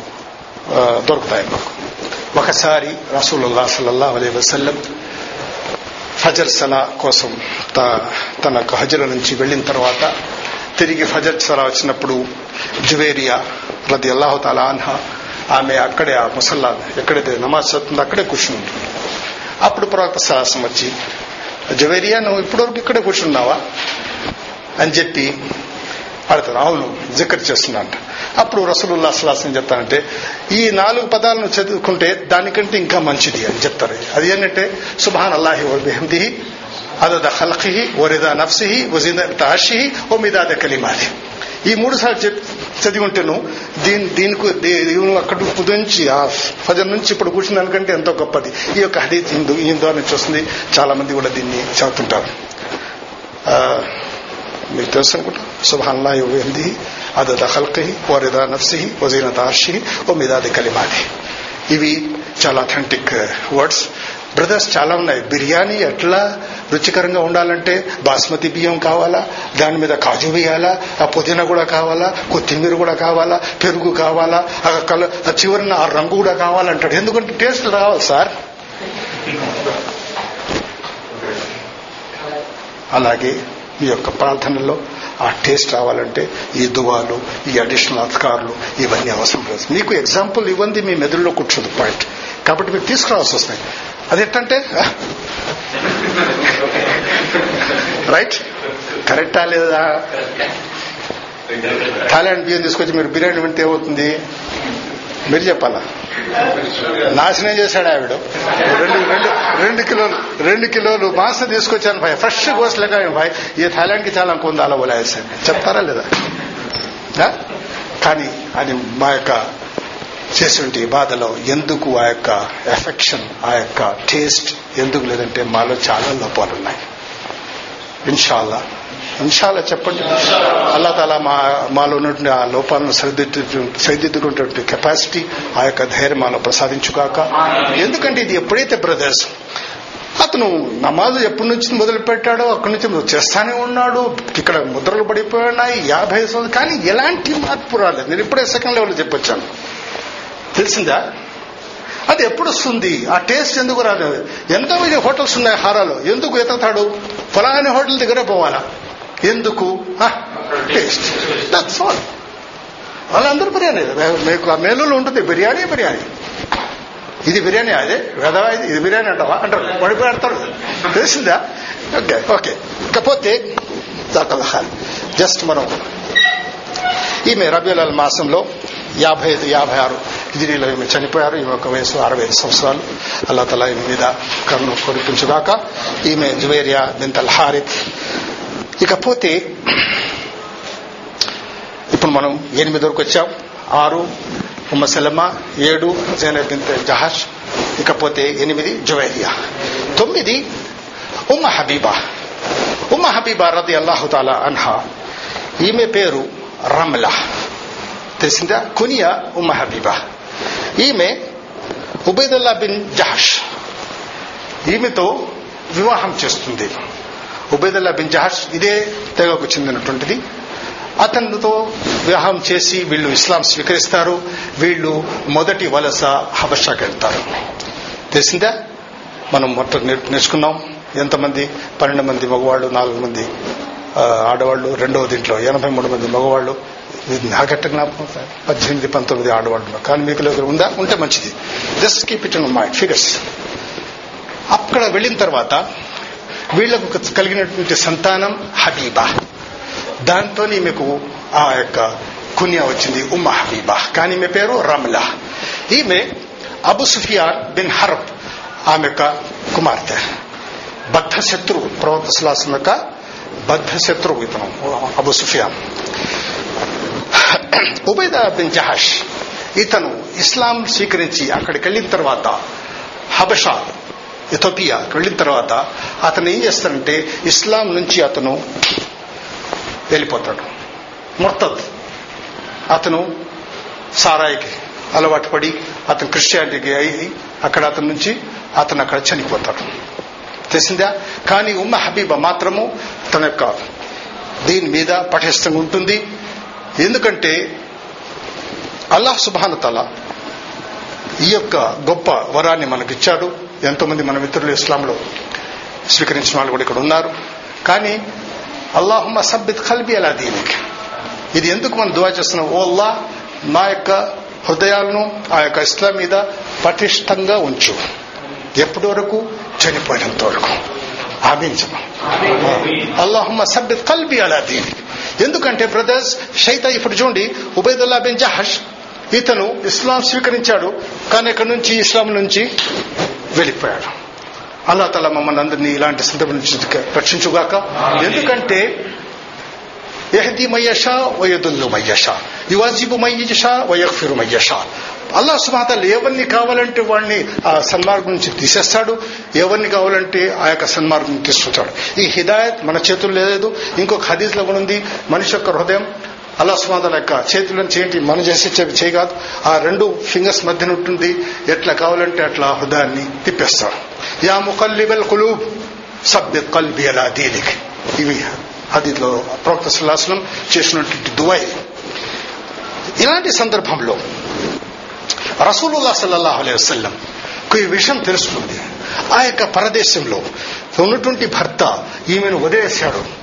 దొరుకుతాయి మాకు. ఒకసారి రసూలుల్లా సల్లల్లాహు అలై వసల్లం ఫజర్ సలా కోసం త- తన హజర నుంచి వెళ్ళిన తర్వాత తిరిగి ఫజర్ సలా వచ్చినప్పుడు జువేరియా రది అల్లాహు తాలా అన్హా ఆమె అక్కడే ఆ ముసల్లా ఎక్కడైతే నమాజ్ చదువుతుందో అక్కడే కూర్చుని ఉంటుంది అప్పుడు ప్రవక్త సలాసం వచ్చి జవేరియా నువ్వు ఇప్పటివరకు ఇక్కడే కూర్చున్నావా? అని చెప్పి అడతారు అవును జిక్కర్ చేస్తున్నాంట అప్పుడు రసలుల్లా అసలాసం చెప్తానంటే ఈ నాలుగు పదాలను చదువుకుంటే దానికంటే ఇంకా మంచిది అని చెప్తారు. అది ఏంటంటే సుభాన్ అల్లాహి వల్బిహమ్దిహి అదద హల్ఖిహి ఒరిదా నఫ్సిహి వజీద తాషిహి ఓ మిదాద కలిమాది. ఈ మూడు సార్లు చదివి ఉంటేను దీని దీనికి దీని అక్కడ నుంచి ఆ ఫజర్ నుంచి ఇప్పుడు కూర్చున్న దానికంటే ఎంతో గొప్పది. ఈ యొక్క హదీత్ హిందూ హిందూ అని చూస్తుంది. వస్తుంది చాలా మంది కూడా దీన్ని చదువుతుంటారు. ఆ, మీకు తెలుసు అనుకుంటా సుభాన్లా యువది అదద ఖల్కి వరిదా నఫ్సిహి వజీనత అర్షిహి ఓ మిదాది కలిమాది ఇవి చాలా అథెంటిక్ వర్డ్స్ బ్రదర్స్ చాలా ఉన్నాయి బిర్యానీ ఎట్లా రుచికరంగా ఉండాలంటే బాస్మతి బియ్యం కావాలా దాని మీద కాజు వేయాలా ఆ పుదీనా కూడా కావాలా కొత్తిమీర కూడా కావాలా పెరుగు కావాలా ఆ కల చివరిన ఆ రంగు కూడా కావాలంటాడు ఎందుకంటే టేస్ట్ రావాలి సార్ అలాగే మీ యొక్క ప్రార్థనలో ఆ టేస్ట్ రావాలంటే ఈ దువాలు ఈ అడిషనల్ అధికారులు ఇవన్నీ అవసరం లేదు. మీకు ఎగ్జాంపుల్ ఇవ్వండి మీ మెదడులో కూర్చోదు పాయింట్ కాబట్టి మీరు తీసుకురావాల్సి వస్తాయి. అది ఎట్టంటే రైట్ కరెక్టా లేదా? థాయిలాండ్ బియ్యం తీసుకొచ్చి మీరు బిర్యానీ వింటే ఏమవుతుంది? మీరు చెప్పాలా? నాశనం చేశాడు ఆవిడ. రెండు రెండు రెండు కిలోలు రెండు కిలోలు మాంసం తీసుకొచ్చాను భాయ్. ఫ్రెష్ గోస్ భాయ్. ఈ థాయిలాండ్కి చాలా కొంత బోలాయేసాను చెప్తారా లేదా? కానీ అది మా యొక్క చేసినటువంటి బాధలో ఎందుకు ఆ యొక్క ఎఫెక్షన్ ఆ యొక్క టేస్ట్ ఎందుకు లేదంటే మాలో చాలా లోపాలు ఉన్నాయి ఇన్షాల్లా ఇన్షాల్లా చెప్పండి. అల్లా తాలా మా మాలో ఉన్నటువంటి ఆ లోపాలను సరిదిద్దు సరిదిద్దుకున్నటువంటి కెపాసిటీ ఆ యొక్క ధైర్యం మాలో ప్రసాదించుగాక. ఎందుకంటే ఇది ఎప్పుడైతే బ్రదర్స్ అతను నమాజ్ ఎప్పటి నుంచి మొదలు పెట్టాడో అక్కడి నుంచి చేస్తానే ఉన్నాడు. ఇక్కడ ముద్రలు పడిపోయినాయి యాభై సంవత్సరాలు. కానీ ఎలాంటి మార్పు రాలేదు. నేను ఇప్పుడే సెకండ్ లెవెల్ చెప్పొచ్చాను. తెలిసిందా? అది ఎప్పుడు వస్తుంది ఆ టేస్ట్ ఎందుకు రాలేదు? ఎంతో మంది హోటల్స్ ఉన్నాయి హారాలో? ఎందుకు ఎత్తుతాడు ఫలాని హోటల్ దగ్గరే పోవాలా? ఎందుకు? టేస్ట్ దట్స్ ఆల్ వాళ్ళందరూ బిర్యానీ. మీకు ఆ మేలులో ఉంటుంది. బిర్యానీ బిర్యానీ. ఇది బిర్యానీ అదే. వెదవా ఇది. ఇది బిర్యానీ అంటావా? అంటారు. పడిపోయి ఆడతారు తెలిసిందా? ఓకే ఓకే ఇకపోతే దాఖలు జస్ట్ మనం ఈమె రబీలాల్ మాసంలో యాభై ఐదు యాభై ఆరు హిజరీలో ఈమె చనిపోయారు. ఈమె ఒక వయసు అరవై ఐదు సంవత్సరాలు. అల్లా తలా ఈమె మీద కరుణ కొరిపించుగాక ఈమె జువేరియా బింతల్ హారిత్ ఇకపోతే ఇప్పుడు మనం ఎనిమిది వరకు వచ్చాం. ఆరు ఉమ్మసలమ ఏడు జైనబ్ బింత్ జహాష్ ఇకపోతే ఎనిమిది జువేరియా. తొమ్మిది ఉమ్మ హబీబా. ఉమ్మ హబీబా రది అల్లాహు తాలా అన్హా. ఈమె పేరు రమ్లా. తెలిసిందా? కునియా ఉమ్మ హబీబా. ఈమె ఉబైదుల్లా బిన్ జహాష్. ఈమెతో వివాహం చేస్తుంది. ఉబేదుల్లా బిన్ జహాష్ ఇదే తెగకు చెందినటువంటిది. అతనితో వివాహం చేసి వీళ్ళు ఇస్లాం స్వీకరిస్తారు. వీళ్ళు మొదటి వలస హబషాకి వెళ్తారు. తెలిసిందా? మనం మొత్తం నేర్చుకున్నాం. ఎంతమంది? పన్నెండు మంది మగవాళ్ళు నాలుగు మంది ఆడవాళ్ళు రెండవ దీంట్లో ఎనభై మూడు మంది మగవాళ్ళు. నాగట్ట జ్ఞాపకం పద్దెనిమిది పంతొమ్మిది ఆడవాళ్ళు. కానీ మీకు దగ్గర ఉందా? ఉంటే మంచిది. Just keep it in mind figures అక్కడ వెళ్ళిన తర్వాత వీళ్ళకు కలిగినటువంటి సంతానం హబీబా. దాంతో మీకు ఆ యొక్క కున్య వచ్చింది ఉమ్మ హబీబా. కానీ ఈమె పేరు రమ్లా. ఈమె అబు సుఫియాన్ బిన్ హరప్ ఆమె యొక్క కుమార్తె. బద్ధ శత్రువు ప్రవక్త సులాసం యొక్క బద్ధ శత్రువు ఇతను Abu Sufyan. Ubaidah bin Jahsh ఇతను ఇస్లాం స్వీకరించి అక్కడికి వెళ్ళిన తర్వాత హబషా ఇథోపియా వెళ్ళిన తర్వాత అతను ఏం చేస్తాడంటే ఇస్లాం నుంచి అతను వెళ్ళిపోతాడు. ముర్తద్. అతను సారాయికి అలవాటు పడి అతను క్రిస్టియానిటీకి అయి అక్కడ అతని నుంచి అతను అక్కడ చనిపోతాడు. తెలిసిందా? కానీ ఉమ్మ హబీబా మాత్రము తన యొక్క దీని మీద పటిష్టంగా ఉంటుంది. ఎందుకంటే అల్లాహ్ సుభానతల ఈ యొక్క గొప్ప వరాన్ని మనకిచ్చాడు. ఎంతోమంది మన మిత్రులు ఇస్లాంలో స్వీకరించిన వాళ్ళు కూడా ఇక్కడ ఉన్నారు. కానీ అల్లాహమ్మ సబ్బిత్ కల్బి అలా దీనికి. ఇది ఎందుకు మనం దువా చేస్తున్నాం? ఓ అల్లా నా యొక్క హృదయాలను ఆ యొక్క ఇస్లాం మీద పటిష్టంగా ఉంచు. ఎప్పటి వరకు? చనిపోయినంత వరకు. ఆమించము అల్లాహమ్మ సబ్బిత్ కల్బి అలా దీనికి. ఎందుకంటే బ్రదర్స్ షైతా ఇప్పుడు చూడండి ఉబైదుల్లా బిన్ జహష్ ఇతను ఇస్లాం స్వీకరించాడు. కానీ ఇక్కడ నుంచి? ఇస్లాం నుంచి. వెళ్ళిపోయాడు. అల్లా తల మమ్మల్ని అందరినీ ఇలాంటి సందర్భం నుంచి రక్షించుగాక. ఎందుకంటే ఎహది మయ్యషా వయదుల్లు మయ్యషా యువాజిబు మయ్యషా వయఫిరు మయ్యషా అల్లా సుమాతలు ఎవరిని కావాలంటే వాడిని ఆ సన్మార్గం నుంచి తీసేస్తాడు ఎవరిని కావాలంటే ఆ యొక్క సన్మార్గం తీసుకుంటాడు. ఈ హిదాయత్ మన చేతుల్లో లేదు. ఇంకొక హదీస్లో కూడా ఉంది మనిషి యొక్క హృదయం అల్లా సుమాతల యొక్క చేతులను చేయండి మనం చేసి చేయగాదు. ఆ రెండు ఫింగర్స్ మధ్యన ఉంటుంది. ఎట్లా కావాలంటే అట్లా హృదయాన్ని తిప్పేస్తాడు యా ముఖల్లిబల్ కులూబ్ సభ్య కల్బి అలా దీనికి. ఇవి హదీలో ప్రవక్త సుల్లాసనం చేసినటువంటి దువై. ఇలాంటి సందర్భంలో రసూలుల్లా సల్లల్లాహు అలైహి వసల్లం ఈ విషయం తెలుస్తుంది. ఆ యొక్క పరదేశంలో ఉన్నటువంటి భర్త ఈమెను వదిలేశాడు.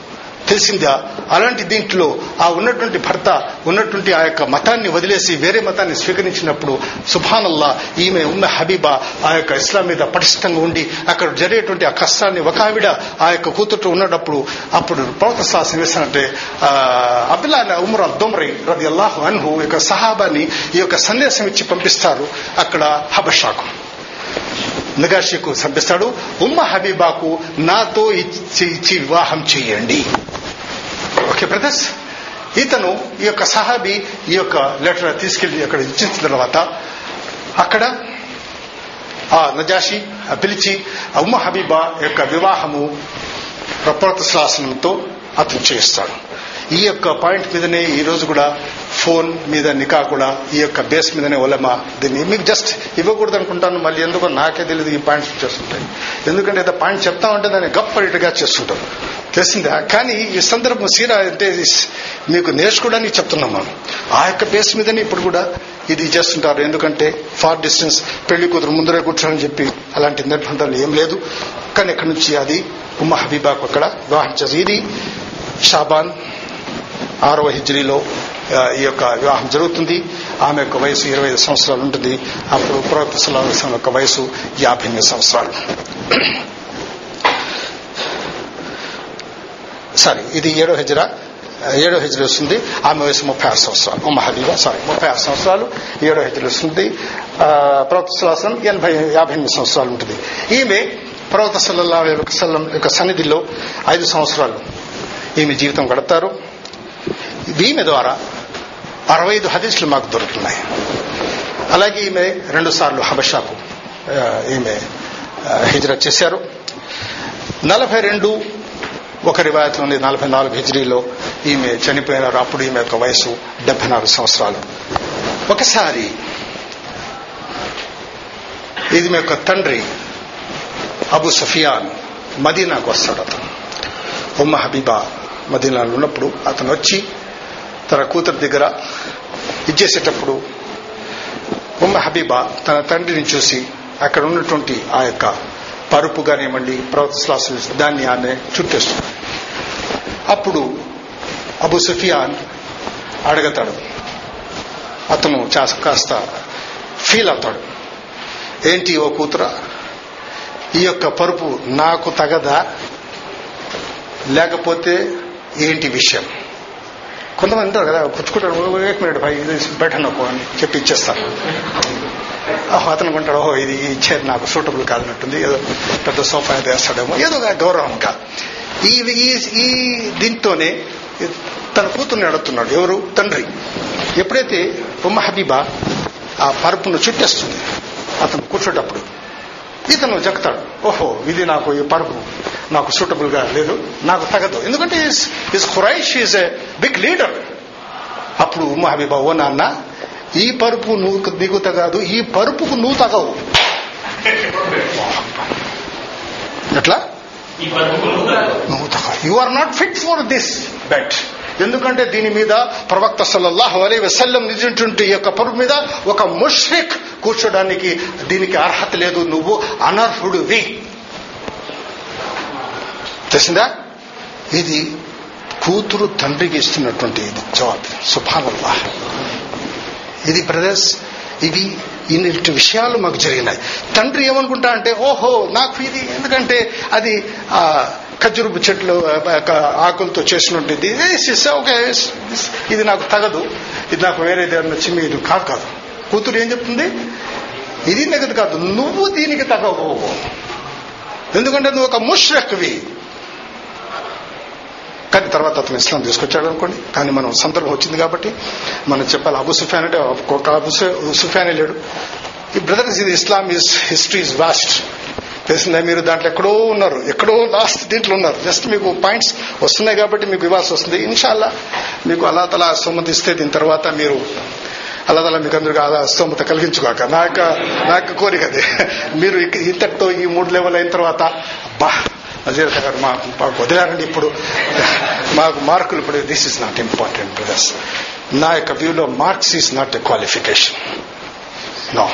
తెలిసిందా? అలాంటి దీంట్లో ఆ ఉన్నటువంటి భర్త ఉన్నటువంటి ఆ యొక్క మతాన్ని వదిలేసి వేరే మతాన్ని స్వీకరించినప్పుడు సుభానల్లా ఈమె ఉన్న హబీబా ఆ యొక్క ఇస్లాం మీద పటిష్టంగా ఉండి అక్కడ జరిగేటువంటి ఆ కష్టాన్ని ఒక ఆవిడ ఆ యొక్క కూతురు ఉన్నప్పుడు అప్పుడు ప్రవత శాసనం వేసినట్టే అబ్దుల్లా ఉమర్ అబ్దోమరి రది అల్లాహు అన్హు యొక్క సహాబాని ఈ యొక్క సందేశం ఇచ్చి పంపిస్తారు అక్కడ హబషాకు. నగాషికు సంపిస్తాడు ఉమ్మ హబీబాకు నాతో ఇచ్చి ఇచ్చి వివాహం చేయండి. బ్రదర్స్ ఇతను ఈ యొక్క సహాబీ ఈ యొక్క లెటర్ తీసుకెళ్ళి అక్కడ ఇచ్చిన తర్వాత అక్కడ ఆ నజాషి పిలిచి ఉమ్మ హబీబా యొక్క వివాహము ప్రపోత శాసనంతో అతను చేస్తాడు. ఈ యొక్క పాయింట్ మీదనే ఈ రోజు కూడా ఫోన్ మీద నికా కూడా ఈ యొక్క బేస్ మీదనే ఒలమా దీన్ని. మీకు జస్ట్ ఇవ్వకూడదు అనుకుంటాను మళ్ళీ ఎందుకో నాకే తెలియదు ఈ పాయింట్స్ చేస్తుంటాయి ఎందుకంటే ఏదో పాయింట్ చెప్తా ఉంటే దాన్ని గప్పటిగా చేస్తుంటాం. తెలిసిందా? కానీ ఈ సందర్భం సీరా అంటే ఇది మీకు నేర్చుకోవడానికి చెప్తున్నాం మనం. ఆ యొక్క బేస్ మీదనే ఇప్పుడు కూడా ఇది చేస్తుంటారు. ఎందుకంటే ఫార్ డిస్టెన్స్ పెళ్ళి కూతురు ముందరే కూర్చోని చెప్పి అలాంటి నిర్బంధాలు ఏం లేదు. కానీ ఇక్కడ నుంచి అది? ఉమ్మ హబీబాకు అక్కడ. వివాహం చేసి ఇది షాబాన్ ఆరవ హిజ్రీలో ఈ యొక్క వివాహం జరుగుతుంది. ఆమె యొక్క వయసు ఇరవై ఐదు సంవత్సరాలు ఉంటుంది. అప్పుడు ప్రవక్త సల్లల్లాహు యొక్క వయసు యాభై ఎనిమిది సంవత్సరాలు. సారీ ఇది ఏడో హిజ్రా ఏడో హిజ్రీ వస్తుంది. ఆమె వయసు ముప్పై ఆరు సంవత్సరాలు. ఉమ్మ సారీ ముప్పై ఆరు సంవత్సరాలు. ఏడో హిజ్రీ వస్తుంది. ప్రవక్త సల్లాహం ఎనభై యాభై ఎనిమిది సంవత్సరాలు ఉంటుంది. ఈమె ప్రవక్త సల్లల్లా వసల్లం యొక్క సన్నిధిలో ఐదు సంవత్సరాలు ఈమె జీవితం గడతారు ఈమె ద్వారా అరవై ఐదు హదీసులు మాకు దొరుకుతున్నాయి. అలాగే ఈమె రెండు సార్లు హబషాకు ఈమె ఆ, హిజ్రత్ చేశారు. నలభై రెండు ఒక రివాయత్లోని నలభై నాలుగు హిజ్రీలో ఈమె చనిపోయినారు. అప్పుడు ఈమె యొక్క వయసు డెబ్బై నాలుగు సంవత్సరాలు. ఒకసారి ఇది మీ యొక్క తండ్రి అబు సఫియాన్ మదీనాకు వస్తాడు అతను. ఉమ్మ హబీబా మదీనాలో ఉన్నప్పుడు అతను వచ్చి తన కూతురు దగ్గర ఇచ్చేసేటప్పుడు ఉమ్మ హబీబా తన తండ్రిని చూసి అక్కడ ఉన్నటువంటి ఆ యొక్క పరుపు కానివ్వండి ప్రవక్త దాన్ని ఆమె చుట్టేస్తుంది. అప్పుడు అబు సుఫియాన్ అడగతాడు. అతను కాస్త ఫీల్ అవుతాడు. ఏంటి ఓ కూతుర? ఈ యొక్క పరుపు నాకు తగదా? లేకపోతే ఏంటి విషయం? కొంతమంది ఉంటారు కదా పుచ్చుకుంటారు ఏక మినిట్ భాయ్ ఇది బెటర్ నాకు అని చెప్పి ఇచ్చేస్తారు. అతను కొంటాడు ఓహో ఇది ఈ చైర్ నాకు సూటబుల్ కాదన్నట్టుంది ఏదో పెద్ద సోఫా ఏదో వేస్తాడేమో ఏదో ఒక గౌరవంగా. ఈ ఈ ఈ దీంతోనే తన కూతుర్ని అడుగుతున్నాడు ఎవరు? తండ్రి. ఎప్పుడైతే ఉమ్మ హబీబా ఆ పరుపును చుట్టేస్తుంది అతను కూర్చోటప్పుడు ఇతను చెప్తాడు ఓహో ఇది నాకు ఈ పరుపు నాకు సూటబుల్గా లేదు నాకు తగదు. ఎందుకంటే is Quraish is a big leader అప్పుడు ఉమ్మ హబీబా ఓ నాన్న ఈ పరుపు నువ్వు నీకు తగదు ఈ పరుపుకు నువ్వు తగవు. ఎట్లా? నువ్వు తగవు. You are not fit for this bet ఎందుకంటే దీని మీద ప్రవక్త సల్లల్లాహు అలై వసల్లం నిజంటుంటే ఈ యొక్క పరుపు మీద ఒక ముష్రిక్ కూర్చోడానికి దీనికి అర్హత లేదు. నువ్వు అనర్హుడివి. తెలిసిందా? ఇది కూతురు తండ్రికి ఇస్తున్నటువంటి ఇది జవాబు సుభానల్లా ఇది బ్రదర్స్ ఇవి ఇన్ని విషయాలు మాకు జరిగినాయి. తండ్రి ఏమనుకుంటా అంటే ఓహో నాకు ఇది ఎందుకంటే అది ఖజ్జురుపు చెట్లు ఆ, ఆకులతో చేసినట్టుంది ఓకే ఇది నాకు తగదు. ఇది నాకు వేరే దేవుని చిమ్మి ఇది కాదు కాదు. కూతురు ఏం చెప్తుంది? ఇది నగదు కాదు. నువ్వు దీనికి తగవు. ఎందుకంటే నువ్వు ఒక ముష్రక్వి. కానీ తర్వాత అతను ఇస్లాం తీసుకొచ్చాడు అనుకోండి. కానీ మనం సందర్భం వచ్చింది కాబట్టి మనం చెప్పాలి. అబు సుఫాన్ అంటే అబు సుఫానే లేడు. ఈ బ్రదర్స్ ఇది Islam is history is vast తెలిసిందా మీరు దాంట్లో ఎక్కడో ఉన్నారు. ఎక్కడో లాస్ట్ దీంట్లో ఉన్నారు. జస్ట్ మీకు పాయింట్స్ వస్తున్నాయి కాబట్టి మీకు ఇవ్వాల్సి వస్తుంది. ఇన్షాల్లా మీకు అలా తలా స్తోమత ఇస్తే దీని తర్వాత మీరు అలా తలా మీకు అందరికీ అలా స్తోమత కలిగించుకోక. నా యొక్క నా యొక్క కోరిక అది. మీరు ఇంతటితో ఈ మూడు లెవెల్ అయిన తర్వాత అబ్బా అజీరత గారు మాకు మాకు వదిలారండి ఇప్పుడు. మాకు మార్కులు ఇప్పుడు this is not important brothers నా యొక్క వ్యూలో marks is not a qualification no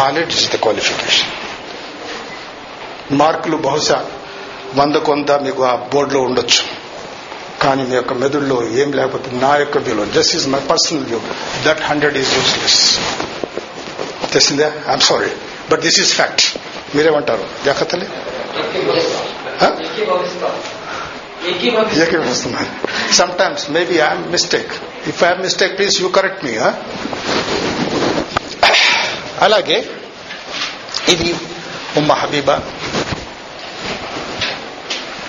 knowledge is the qualification మార్కులు బహుశా వంద కొంత మీకు ఆ బోర్డులో ఉండొచ్చు. కానీ మీ యొక్క మెదడులో ఏం లేకపోతే నా యొక్క వ్యూలో just is my personal view that hundred is useless తెలిసిందే? I'm sorry but this is fact మీరేమంటారు? జాగ్రత్తలే. ఏకీభవిస్తున్నాను sometimes maybe I'm mistake if I'm mistake please you correct me అలాగే ఇది ఉమ్మ హబీబా.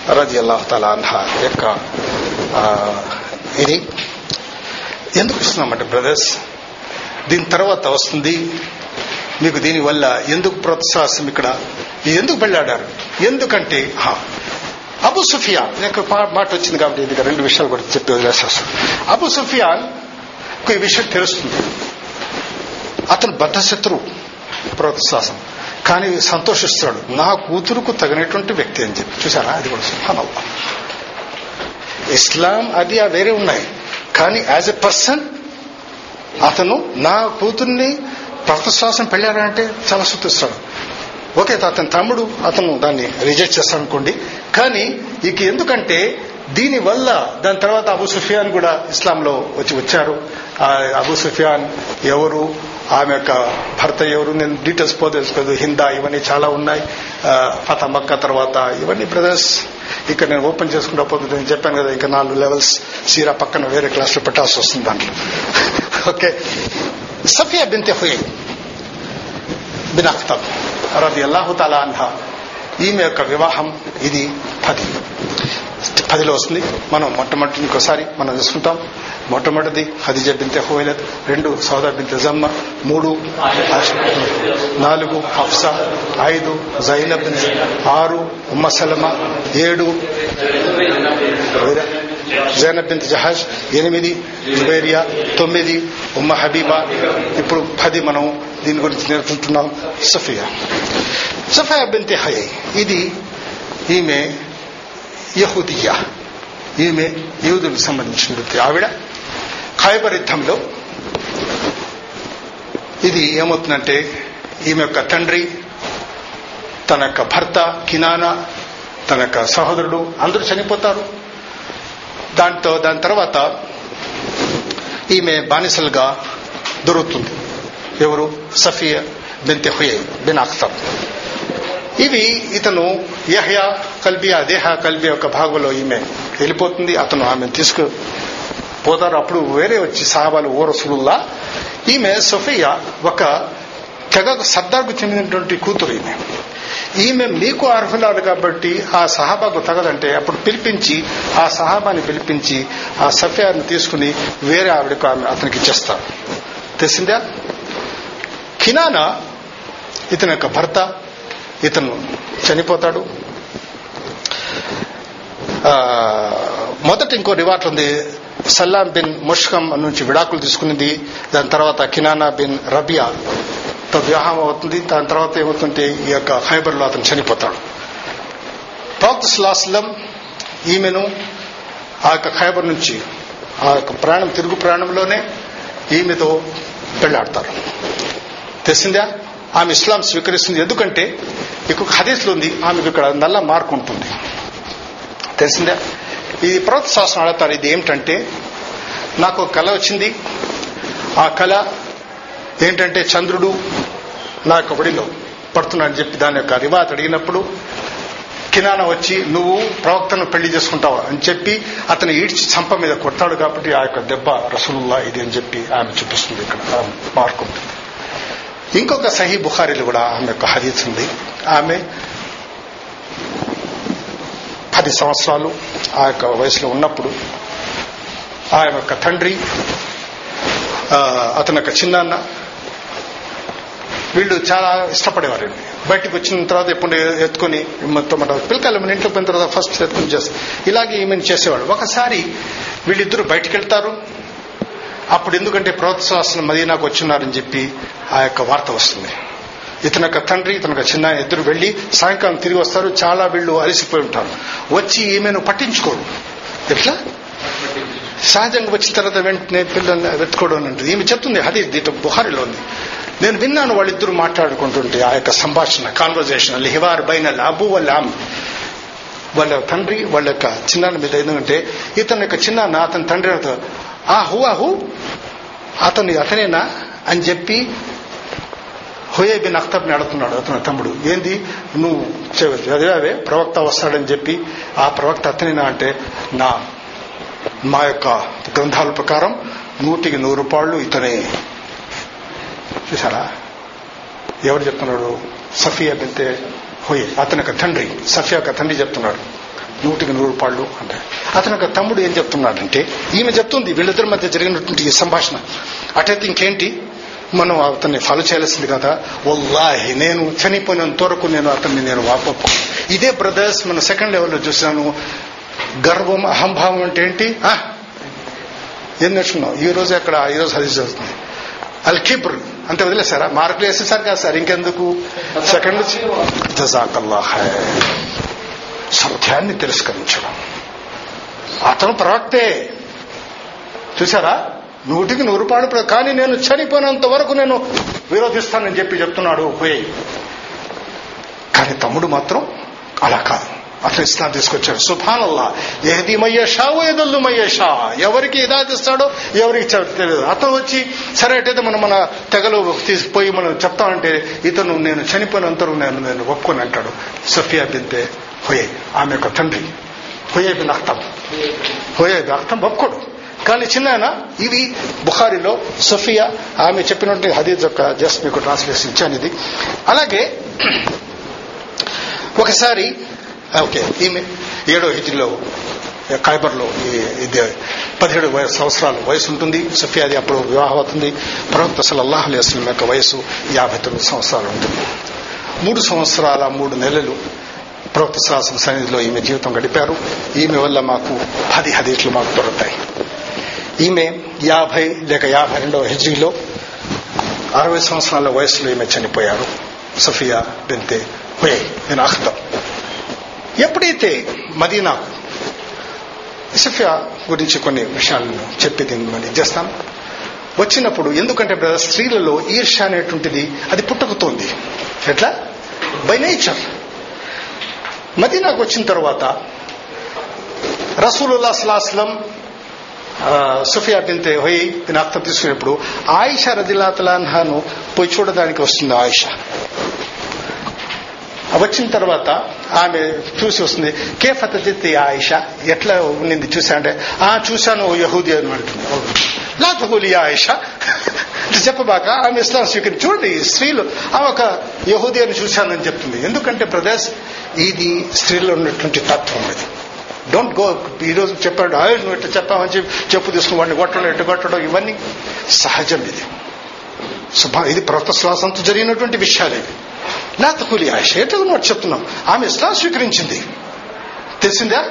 రజి అల్లాహ్ తలా అన్హా యొక్క ఆ, ఇది. ఎందుకు ఇస్తున్నామంటే బ్రదర్స్ దీని తర్వాత వస్తుంది. మీకు దీనివల్ల ఎందుకు ప్రోత్సాహం ఇక్కడ ఎందుకు వెళ్ళాడారు ఎందుకంటే హా, అబు సుఫియాన్ నాకు మాట వచ్చింది కాబట్టి ఇది రెండు విషయాలు కూడా చెప్పి వదిలేసేస్తాను అబు సుఫియాన్ ఈ విషయం తెలుస్తుంది. అతను బద్ధశత్రువు ప్రోత్సాహం కానీ సంతోషిస్తాడు నా కూతురుకు తగినటువంటి వ్యక్తి అని చెప్పి. చూసారా అది కూడా సుభానల్లా ఇస్లాం అది ఆ వేరే ఉన్నాయి. కానీ యాజ్ ఎ పర్సన్ అతను నా కూతుర్ని ప్రవృత్సాసం పెళ్ళారంటే చాలా సుతిస్తాడు ఓకే అతని తమ్ముడు అతను దాన్ని రిజెక్ట్ చేస్తాడు అనుకోండి కానీ ఇక ఎందుకంటే దీని వల్ల దాని తర్వాత అబు సుఫియాన్ కూడా ఇస్లాంలో వచ్చి వచ్చారు. ఆ అబు సుఫియాన్ ఎవరు? ఆమె యొక్క భర్త ఎవరు? నేను డీటెయిల్స్ పోదలుచుకోదు హిందా ఇవన్నీ చాలా ఉన్నాయి. ఫతమక్క తర్వాత ఇవన్నీ బ్రదర్స్ ఇక్కడ నేను ఓపెన్ చేసుకుంటా పోతుంది నేను చెప్పాను కదా ఇంకా నాలుగు లెవెల్స్ సీరా పక్కన వేరే క్లాస్లో పెట్టాల్సి వస్తుంది దాంట్లో. ఓకే సఫియా బింతె హుయ్ బిన్ అఖ్తబ్ రది అల్లాహు తాలా అన్హా. ఈమె యొక్క వివాహం ఇది పది. పదిలో వస్తుంది. మనం మొట్టమొదటి ఇంకోసారి మనం చూసుకుంటాం. మొట్టమొదటిది హదిజ బింతే హువైలత్ రెండు సౌదా బింతే జమ్మ మూడు నాలుగు హఫ్సా ఐదు జైనబ్ ఆరు ఉమ్మ సలమ ఏడు జైనబ్ బింత్ జహాజ్ ఎనిమిది జుబేరియా తొమ్మిది ఉమ్మ హబీబా. ఇప్పుడు పది మనం దీని గురించి నేర్చుకుంటున్నాం. సఫియా. సఫియా బింతే హై ఇది ఈమె యహూదియా. ఈమె యూదులకు సంబంధించిన వ్యక్తి ఆవిడ. ఖైబర్ యుద్ధంలో ఇది ఏమవుతుందంటే ఈమె యొక్క తండ్రి తన యొక్క భర్త కినానా తన యొక్క సహోదరుడు అందరూ చనిపోతారు. దాంతో దాని తర్వాత ఈమె బానిసలుగా దొరుకుతుంది. ఎవరు? సఫియా బెంతె హుయే బిన్ అఖ్తర్ ఇవి ఇతను యహ్యా కల్బియా దేహ కల్బియా యొక్క భాగంలో ఈమె వెళ్ళిపోతుంది. అతను ఆమెను తీసుకు పోతారు అప్పుడు వేరే వచ్చి సాహాబాలు ఓ రసూలుల్లా ఈమె సొఫియా ఒక తెగ సర్దార్కు చెందినటువంటి కూతురు ఈమె. ఈమె మీకు అర్హులాడు కాబట్టి ఆ సహాబాకు తగదంటే అప్పుడు పిలిపించి ఆ సహాబాని పిలిపించి ఆ సఫియాని తీసుకుని వేరే ఆవిడకు ఆమె అతనికి ఇచ్చేస్తారు. తెలిసిందా? కినానా ఇతని యొక్క భర్త ఇతను చనిపోతాడు. మొదట ఇంకో రివార్ట్ ఉంది. సల్లాం బిన్ ముష్కం నుంచి విడాకులు తీసుకునింది. దాని తర్వాత కినానా బిన్ రబియా తో వివాహం అవుతుంది. దాని తర్వాత ఏమవుతుంటే ఈ యొక్క హైబర్లో అతను చనిపోతాడు. ప్రవక్త సులాస్లం ఈమెను ఆ యొక్క ఖైబర్ నుంచి ఆ యొక్క ప్రయాణం తిరుగు ప్రయాణంలోనే ఈమెతో పెళ్ళాడతారు. తెలిసిందా? ఆమె ఇస్లాం స్వీకరిస్తుంది. ఎందుకంటే ఇక్కడ హదీస్లు ఉంది ఆమెకు ఇక్కడ నల్ల మార్కు ఉంటుంది. తెలిసిందా? ఇది ప్రవృత్తి శాస్త్రం అడుగుతారు ఇది ఏమిటంటే నాకు ఒక కళ వచ్చింది. ఆ కళ ఏంటంటే చంద్రుడు నా యొక్క ఒడిలో పడుతున్నాడని చెప్పి దాని యొక్క రివాత్ అడిగినప్పుడు కినాన వచ్చి నువ్వు ప్రవక్తను పెళ్ళి చేసుకుంటావా? అని చెప్పి అతను ఈడ్చి చంప మీద కొడతాడు కాబట్టి ఆ యొక్క దెబ్బ రసూలుల్లా ఇది అని చెప్పి ఆమె చూపిస్తుంది. ఇక్కడ ఆ మార్కు ఉంటుంది. ఇంకొక సహీ బుఖారీలు కూడా ఆమె యొక్క హదీత్ ఉంది. ఆమె పది సంవత్సరాలు ఆ యొక్క వయసులో ఉన్నప్పుడు ఆమె యొక్క తండ్రి అతని యొక్క చిన్నాన్న వీళ్ళు చాలా ఇష్టపడేవారండి. బయటకు వచ్చిన తర్వాత ఎప్పుడు ఎత్తుకొని మొత్తం మన పిల్లకాయలు మన ఇంట్లో పోయిన తర్వాత ఫస్ట్ ఎత్తుకుని చేస్తారు ఇలాగే ఈమెను చేసేవాడు ఒకసారి వీళ్ళిద్దరూ బయటికి వెళ్తారు. అప్పుడు ఎందుకంటే ప్రోత్సాహం మదీనాకు వచ్చినారని చెప్పి ఆ యొక్క వార్త వస్తుంది. ఇతని యొక్క తండ్రి ఇతని యొక్క చిన్న ఇద్దరు వెళ్ళి సాయంకాలం తిరిగి వస్తారు. చాలా వీళ్ళు అలసిపోయి ఉంటారు. వచ్చి ఈమెను పట్టించుకోడు ఎట్లా? సహజంగా వచ్చిన తర్వాత వెంటనే పిల్లల్ని వెతుకోవడం ఉంటుంది ఈమె చెప్తుంది అది దీంట్లో బుహారిలో ఉంది. నేను విన్నాను వాళ్ళిద్దరు మాట్లాడుకుంటుంటే ఆ యొక్క సంభాషణ కాన్వర్జేషన్ హివార్ బైన అబు వాళ్ళ ఆమె వాళ్ళ తండ్రి వాళ్ళ యొక్క చిన్నాన్న మీద ఎందుకంటే ఇతని యొక్క చిన్నాన్న అతని తండ్రి ఆ హు ఆ హు అతను అతనేనా అని చెప్పి హుయే బిన్ అఖ్తబ్ని అడుగుతున్నాడు. అతను తమ్ముడు ఏంది? నువ్వు చదివావే? ప్రవక్త వస్తాడని చెప్పి ఆ ప్రవక్త అతనేనా అంటే నా మా యొక్క గ్రంథాల ప్రకారం నూటికి నూరు రూపాయలు ఇతనే. చూసారా ఎవరు చెప్తున్నాడు? సఫియా బింతే హోయే అతని యొక్క తండ్రి సఫియా యొక్క తండ్రి చెప్తున్నాడు. నూటికి నూరు రూపాయలు అంట. అతను ఒక తమ్ముడు ఏం చెప్తున్నాడంటే ఈమె చెప్తుంది వీళ్ళిద్దరి మధ్య జరిగినటువంటి ఈ సంభాషణ. అటైతే ఇంకేంటి? మనం అతన్ని ఫాలో చేయాల్సింది కదా. వల్లాహి నేను చనిపోయినంత వరకు నేను అతన్ని నేను వాపప్పు ఇదే బ్రదర్స్ మన సెకండ్ లెవెల్లో చూసాను గర్వం అహంభావం అంటే ఏంటి? ఏం నేర్చుకున్నాం ఈ రోజు అక్కడ ఈ రోజు హరీస్ జరుగుతుంది. అల్ కిబ్ర్. అంతే వదిలేసారా మార్కులు వేసేసారు కదా సార్ ఇంకెందుకు? సెకండ్ జజాకల్లా హై సత్యాన్ని తిరస్కరించడం. అతను ప్రవక్తే. చూసారా నూటికి నూరు పాడు కానీ నేను చనిపోయినంత వరకు నేను విరోధిస్తానని చెప్పి చెప్తున్నాడు హుయ్. కానీ తమ్ముడు మాత్రం అలా కాదు. అతను ఇస్లాం తీసుకొచ్చాడు. సుభానల్లా. ఏది మయ్యేషా ఏదల్లు మయ్యేషా ఎవరికి ఇదాదిస్తాడో ఎవరికి తెలియదు. అతను వచ్చి సరే అయితే మనం మన తెగలో తీసిపోయి మనం చెప్తామంటే ఇతను నేను చనిపోయినంత నేను నేను ఒప్పుకొని అంటాడు. సఫియా బింతే హోయే ఆమె యొక్క తండ్రి హుయే బిన్ అఖ్తం హుయే బిన్ అఖ్తం ఒప్పుకోడు కానీ చిన్న ఇవి బుఖారిలో సఫియా ఆమె చెప్పినట్టు హదీజ్ యొక్క జస్ట్ మీకు ట్రాన్స్లేషన్ ఇచ్చాను ఇది అలాగే ఒకసారి ఓకే ఈమె ఏడో హిజ్రీలో ఖైబర్లో ఈ- ఇది పదిహేడు సంవత్సరాల వయసు ఉంటుంది సఫియాది అప్పుడు వివాహం అవుతుంది ప్రవక్త సల్లల్లాహు అలీ వసల్లం యొక్క వయసు యాభై తొమ్మిది సంవత్సరాలు ఉంటుంది మూడు సంవత్సరాల మూడు నెలలు ప్రవక్త శాసన సన్నిధిలో ఈమె జీవితం గడిపారు. ఈమె వల్ల మాకు పది హదీట్లు మాకు దొరుకుతాయి. ఈమె యాభై లేక యాభై రెండవ హిజ్రీలో అరవై సంవత్సరాల వయసులో ఈమె చనిపోయారు. సఫియా బెంతే హుయై నేను అఖ్తం ఎప్పుడైతే మదీనా సఫియా గురించి కొన్ని విషయాలను చెప్పి దీన్ని చేస్తాను వచ్చినప్పుడు ఎందుకంటే బ్రదర్ స్త్రీలలో ఈర్ష అనేటువంటిది అది పుట్టుకుతోంది. ఎట్లా? బై నేచర్ మదీనాకు వచ్చిన తర్వాత రసూలుల్లా సలాస్లం సుఫియా బింతే హోయ్ దీని అర్థం తీసుకునేప్పుడు ఆయిషా రదిలాతలాన్హాను పోయి చూడడానికి వస్తుంది ఆయిష. వచ్చిన తర్వాత ఆమె చూసి వస్తుంది కే ఫతజిత్ ఆయిష? ఎట్లా ఉండింది చూసా? అంటే ఆ చూశాను ఓ యహూది అని అంటుంది. లా ఆయిష? ఆయిషా చెప్పబాక ఆమె ఇస్లాం స్వీకరించి చూడండి స్త్రీలు ఆమె ఒక యహూది అని చూశానని చెప్తుంది. ఎందుకంటే బ్రదర్స్ ఇది స్త్రీలో ఉన్నటువంటి తత్వం ఇది డోంట్ గో ఈ రోజు చెప్పాడు ఆయుష్ నువ్వు ఇట్లా చెప్పామని చెప్పి చెప్పు తీసుకుని వాడిని కొట్టడం ఎట్టు కొట్టడం ఇవన్నీ సహజం ఇది. శుభ ఇది ప్రవక్త శ్వాసంతో జరిగినటువంటి విషయాలు ఇవి. నా తక్కువ ఆశ ఎట్లా మాట చెప్తున్నాం. ఆమె ఇస్లాం స్వీకరించింది. తెలిసిందా?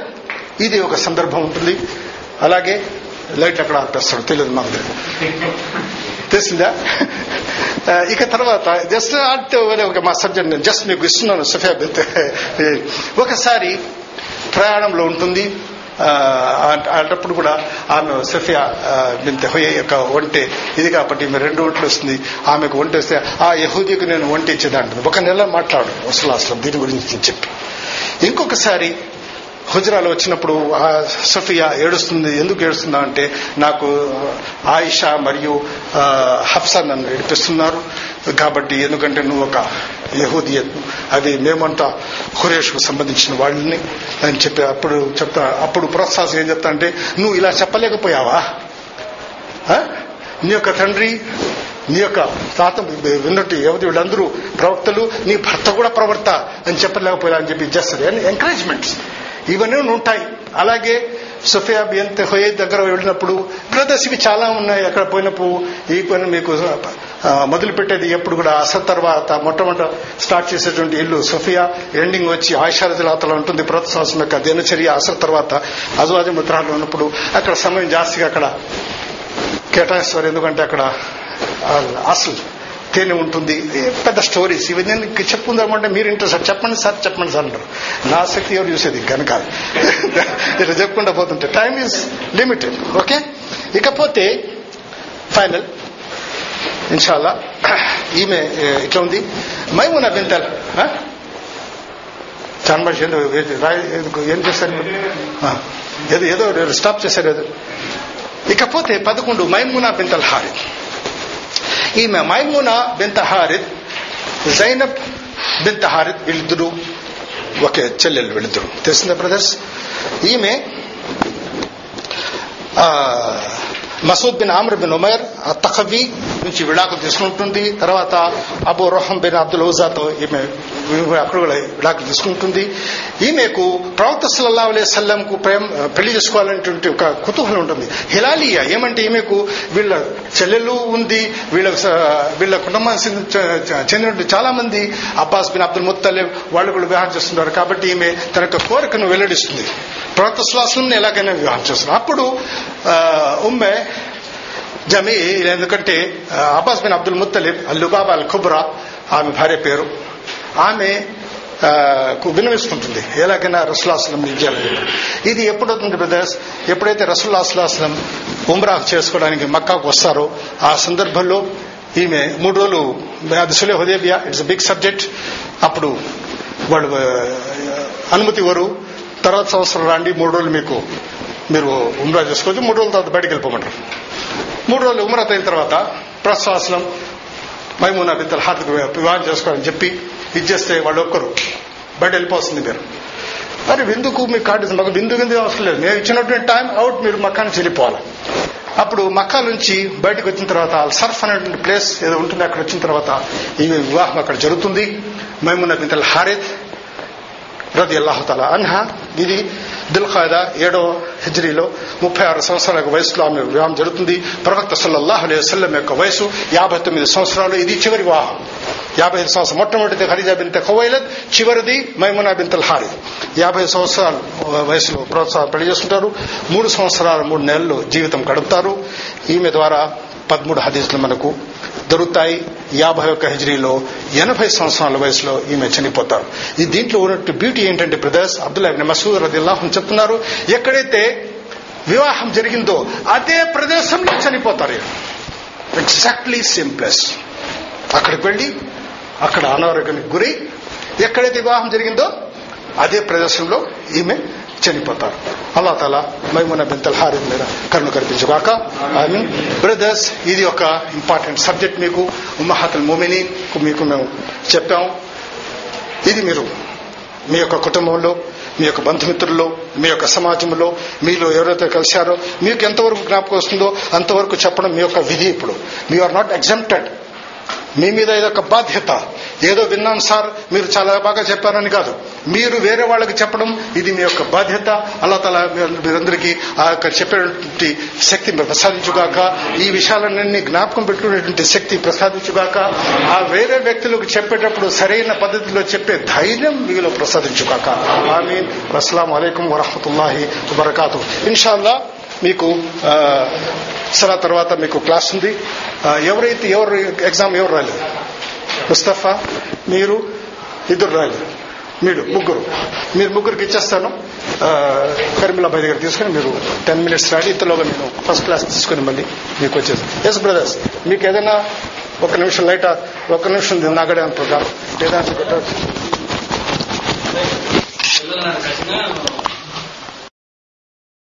ఇది ఒక సందర్భం ఉంటుంది. అలాగే లైట్ అక్కడ ఆపేస్తాడు? తెలియదు మాకు. తెలిసిందా ఇక తర్వాత జస్ట్ అంటే ఒక మా సబ్జెక్ట్ నేను జస్ట్ మీకు ఇస్తున్నాను సఫియా బింత్ ఒకసారి ప్రయాణంలో ఉంటుంది. ఆ, కూడా ఆమె సఫియా ఆ, బింత్ హొయ్య యొక్క ఒంటే ఇది కాబట్టి ఈమె రెండు ఒంట్లు వస్తుంది. ఆమెకు ఒంటి వస్తే ఆ యహూదీకి నేను ఒంటె ఇచ్చేదంటుంది ఒక నెల మాట్లాడు అసలు దీని గురించి చెప్పి. ఇంకొకసారి హుజరాలు వచ్చినప్పుడు సఫియా ఏడుస్తుంది. ఎందుకు ఏడుస్తుందా అంటే నాకు ఆయిషా మరియు హఫ్సా నన్ను ఏడిపిస్తున్నారు. కాబట్టి ఎందుకంటే నువ్వు ఒక యహూదియత్ అది మేమంతా హురేష్కు సంబంధించిన వాళ్ళని అని చెప్పి అప్పుడు చెప్తా అప్పుడు ప్రోత్సాహం ఏం చెప్తా అంటే నువ్వు ఇలా చెప్పలేకపోయావా? ఆ? నీ యొక్క తండ్రి నీ యొక్క తాత విన్నట్టు యువతి వీళ్ళందరూ ప్రవక్తలు నీ భర్త కూడా ప్రవర్త అని చెప్పలేకపోయా అని చెప్పి చేస్తారు ఎంకరేజ్మెంట్స్ ఇవన్నీ ఉంటాయి. అలాగే సుఫియా బియంత్ హోయే దగ్గర వెళ్ళినప్పుడు బ్రదర్స్ ఇవి చాలా ఉన్నాయి. అక్కడ పోయినప్పుడు ఈ పని మీకు మొదలుపెట్టేది ఎప్పుడు కూడా అసలు తర్వాత మొట్టమొదట స్టార్ట్ చేసేటువంటి ఇల్లు సుఫియా. ఎండింగ్ వచ్చి ఆయుషారజులాతలో ఉంటుంది. ప్రతి సంవత్సరం యొక్క దినచర్య అసలు తర్వాత అజువాజ ముద్రాలు ఉన్నప్పుడు అక్కడ సమయం జాస్తిగా అక్కడ కేటాయిస్తారు. ఎందుకంటే అక్కడ అసలు తేనె ఉంటుంది. పెద్ద స్టోరీస్ ఇవి నేను చెప్పుకుందామంటే మీరు ఇంట్రెస్ట్ సార్ చెప్పండి సార్ చెప్పండి సార్ అంటారు. నా శక్తి ఎవరు చూసేది? కనుక ఇట్లా చెప్పుకుంటా పోతుంటే టైం ఈజ్ లిమిటెడ్ ఓకే ఇకపోతే ఫైనల్ ఇన్షాల్లా ఈమె ఇట్లా ఉంది. మైమునా బింతల్ చాలా మనిషి ఏదో ఏం చేశారు ఏదో ఏదో స్టాప్ చేశారు ఏదో. ఇకపోతే పదకొండు మైమునా బింతల్ హారి. ఈమె మైమునా బింత హారిత్ జైనబ్ బింత హారిత్ వీళ్ళిద్దరు ఒకే చెల్లెలు వీళ్ళిద్దరు. తెలిసిందా బ్రదర్స్? ఈమె Masud bin Amr bin Umar తఖవి నుంచి విడాకులు తీసుకుంటుంది. తర్వాత అబూ రోహం బిన్ అబ్దుల్ ఉజాతో ఈమె అక్కడ విడాకులు తీసుకుంటుంది. ఈమెకు ప్రవక్త సల్లల్లాహు అలైహి సల్లంకు ప్రేమ పెళ్ళి చేసుకోవాలనేటువంటి ఒక కుతూహలం ఉంటుంది. హిలాలియా ఏమంటే ఈమెకు వీళ్ళ చెల్లెలు ఉంది వీళ్ళ వీళ్ళ కుటుంబానికి చెందినటువంటి చాలా మంది అబ్బాస్ బిన్ అబ్దుల్ ముత్తలే వాళ్ళు కూడా వివాహం చేస్తున్నారు కాబట్టి ఈమె తన యొక్క కోరికను వెల్లడిస్తుంది. ప్రవక్త శ్వాసం ఎలాగైనా వివాహం చేస్తున్నారు. అప్పుడు ఆ, ఉమ్మె జమీ ఎందుకంటే అబ్బాస్ బిన్ అబ్దుల్ ముత్తలిబ్ అల్లుబాబా అల్ ఖుబ్రా ఆమె భార్య పేరు. ఆమె కు విన్నవిస్తుంటుంది ఎలాగైనా రసులాసనం ఇవ్వాలి ఇది ఎప్పుడవుతుంది బ్రదర్స్? ఎప్పుడైతే రసుల్లాస్లాస్లం ఉమ్రా చేసుకోవడానికి మక్కాకు వస్తారో ఆ సందర్భంలో ఈమె మూడు రోజులు అది Sulh Hudaybiyyah it's big subject. అప్పుడు వాళ్ళు అనుమతి ఇవ్వరు. తర్వాత సంవత్సరం రాండి మూడు రోజులు మీకు మీరు ఉమ్రా చేసుకోవచ్చు. మూడు రోజుల తర్వాత బయటకు వెళ్ళిపోమంటారు. మూడు రోజులు ఉమ్రత్ అయిన తర్వాత ప్రశ్వాసనం మైమూనా బిద్దల హార్దిక వివాహం చేసుకోవాలని చెప్పి ఇచ్చేస్తే వాళ్ళు ఒక్కరు. బయట వెళ్ళిపోతుంది మీరు. మరి విందుకు మీకు కార్డు ఇస్తుంది. మాకు విందు విందు అవసరం లేదు. నేను ఇచ్చినటువంటి టైం అవుట్ మీరు మక్కా నుంచి వెళ్ళిపోవాలి. అప్పుడు మక్కా నుంచి బయటకు వచ్చిన తర్వాత సర్ఫ్ అనేటువంటి ప్లేస్ ఏదో ఉంటుంది అక్కడ వచ్చిన తర్వాత ఈ వివాహం అక్కడ జరుగుతుంది. మేమున్న బింతల్ హారిత్ రది అల్లాహతల అన్హా. ఇది దిల్ఖాదా ఏడో హిజ్రీలో ముప్పై ఆరు సంవత్సరాల వయసులో ఆమె వివాహం జరుగుతుంది. ప్రవక్త సల్లల్లాహు అలైహి వసల్లం యొక్క వయసు యాభై తొమ్మిది సంవత్సరాలు. ఇది చివరి వివాహం. యాభై ఐదు సంవత్సరం మొట్టమొదటిది ఖరీజా బింత ఖవైలద్ చివరిది మైమునా బింతల్ హారిద్ యాభై సంవత్సరాలు వయసులో ప్రోత్సాహం పెళ్ళి చేసుకుంటారు. మూడు సంవత్సరాలు మూడు నెలలు జీవితం గడుపుతారు. ఈమె ద్వారా పదమూడు హదీసులు మనకు దొరుకుతాయి. యాభై ఒక్క హిజ్రీలో ఎనభై సంవత్సరాల వయసులో ఈమె చనిపోతారు. ఈ దీంట్లో ఉన్నట్టు బ్యూటీ ఏంటంటే బ్రదర్స్ అబ్దుల్లా ఇబ్న్ మసూద్ రదిల్లాహం చెప్తున్నారు ఎక్కడైతే వివాహం జరిగిందో అదే ప్రదేశంలో చనిపోతారు ఎగ్జాక్ట్లీ సేమ్ ప్లేస్ అక్కడికి వెళ్ళి అక్కడ అనారోగ్యానికి గురై ఎక్కడైతే వివాహం జరిగిందో అదే ప్రదేశంలో ఈమె చనిపోతారు. అల్లా తల మైమున బింతల్ హారిద్ మీద కరుణ కనిపించుగాక ఐ మీన్ బ్రదర్స్ ఇది ఒక ఇంపార్టెంట్ సబ్జెక్ట్ మీకు ఉమ్మహతల్ మోమిని మీకు మేము చెప్పాం. ఇది మీరు మీ యొక్క కుటుంబంలో మీ యొక్క బంధుమిత్రుల్లో మీ యొక్క సమాజంలో మీలో ఎవరైతే కలిశారో మీకు ఎంతవరకు జ్ఞాపకం వస్తుందో అంతవరకు చెప్పడం మీ యొక్క విధి ఇప్పుడు. మీ ఆర్ నాట్ ఎగ్జామ్టెడ్ మీ మీద ఇదొక బాధ్యత ఏదో విన్నాం సార్ మీరు చాలా బాగా చెప్పారని కాదు. మీరు వేరే వాళ్ళకి చెప్పడం ఇది మీ యొక్క బాధ్యత. అల్లా తల మీరందరికీ ఆ యొక్క చెప్పేటువంటి శక్తి ప్రసాదించుగాక ఈ విషయాలన్నీ జ్ఞాపకం పెట్టుకునేటువంటి శక్తి ప్రసాదించుగాక ఆ వేరే వ్యక్తులకు చెప్పేటప్పుడు సరైన పద్ధతిలో చెప్పే ధైర్యం మీలో ప్రసాదించుగాక. ఆమీన్. అస్సలం అయికం వరహతుల్లాహి వబర్కాతు ఇన్షాల్లా మీకు సరా తర్వాత మీకు క్లాస్ ఉంది. ఎవరైతే ఎవరు ఎగ్జామ్ ఎవరు రాలేదు? ముస్తఫా మీరు ఇద్దరు రాలేదు. మీరు ముగ్గురు. మీరు ముగ్గురికి ఇచ్చేస్తాను. ఆ, దగ్గర తీసుకుని మీరు టెన్ మినిట్స్ రాడి. ఇంతలోగా నేను ఫస్ట్ క్లాస్ తీసుకుని మళ్ళీ మీకు వచ్చేసి ఎస్ బ్రదర్స్ మీకు ఏదైనా ఒక నిమిషం లైట్ ఒక నిమిషం నాగడే అనుకుంటాను ఏదైనా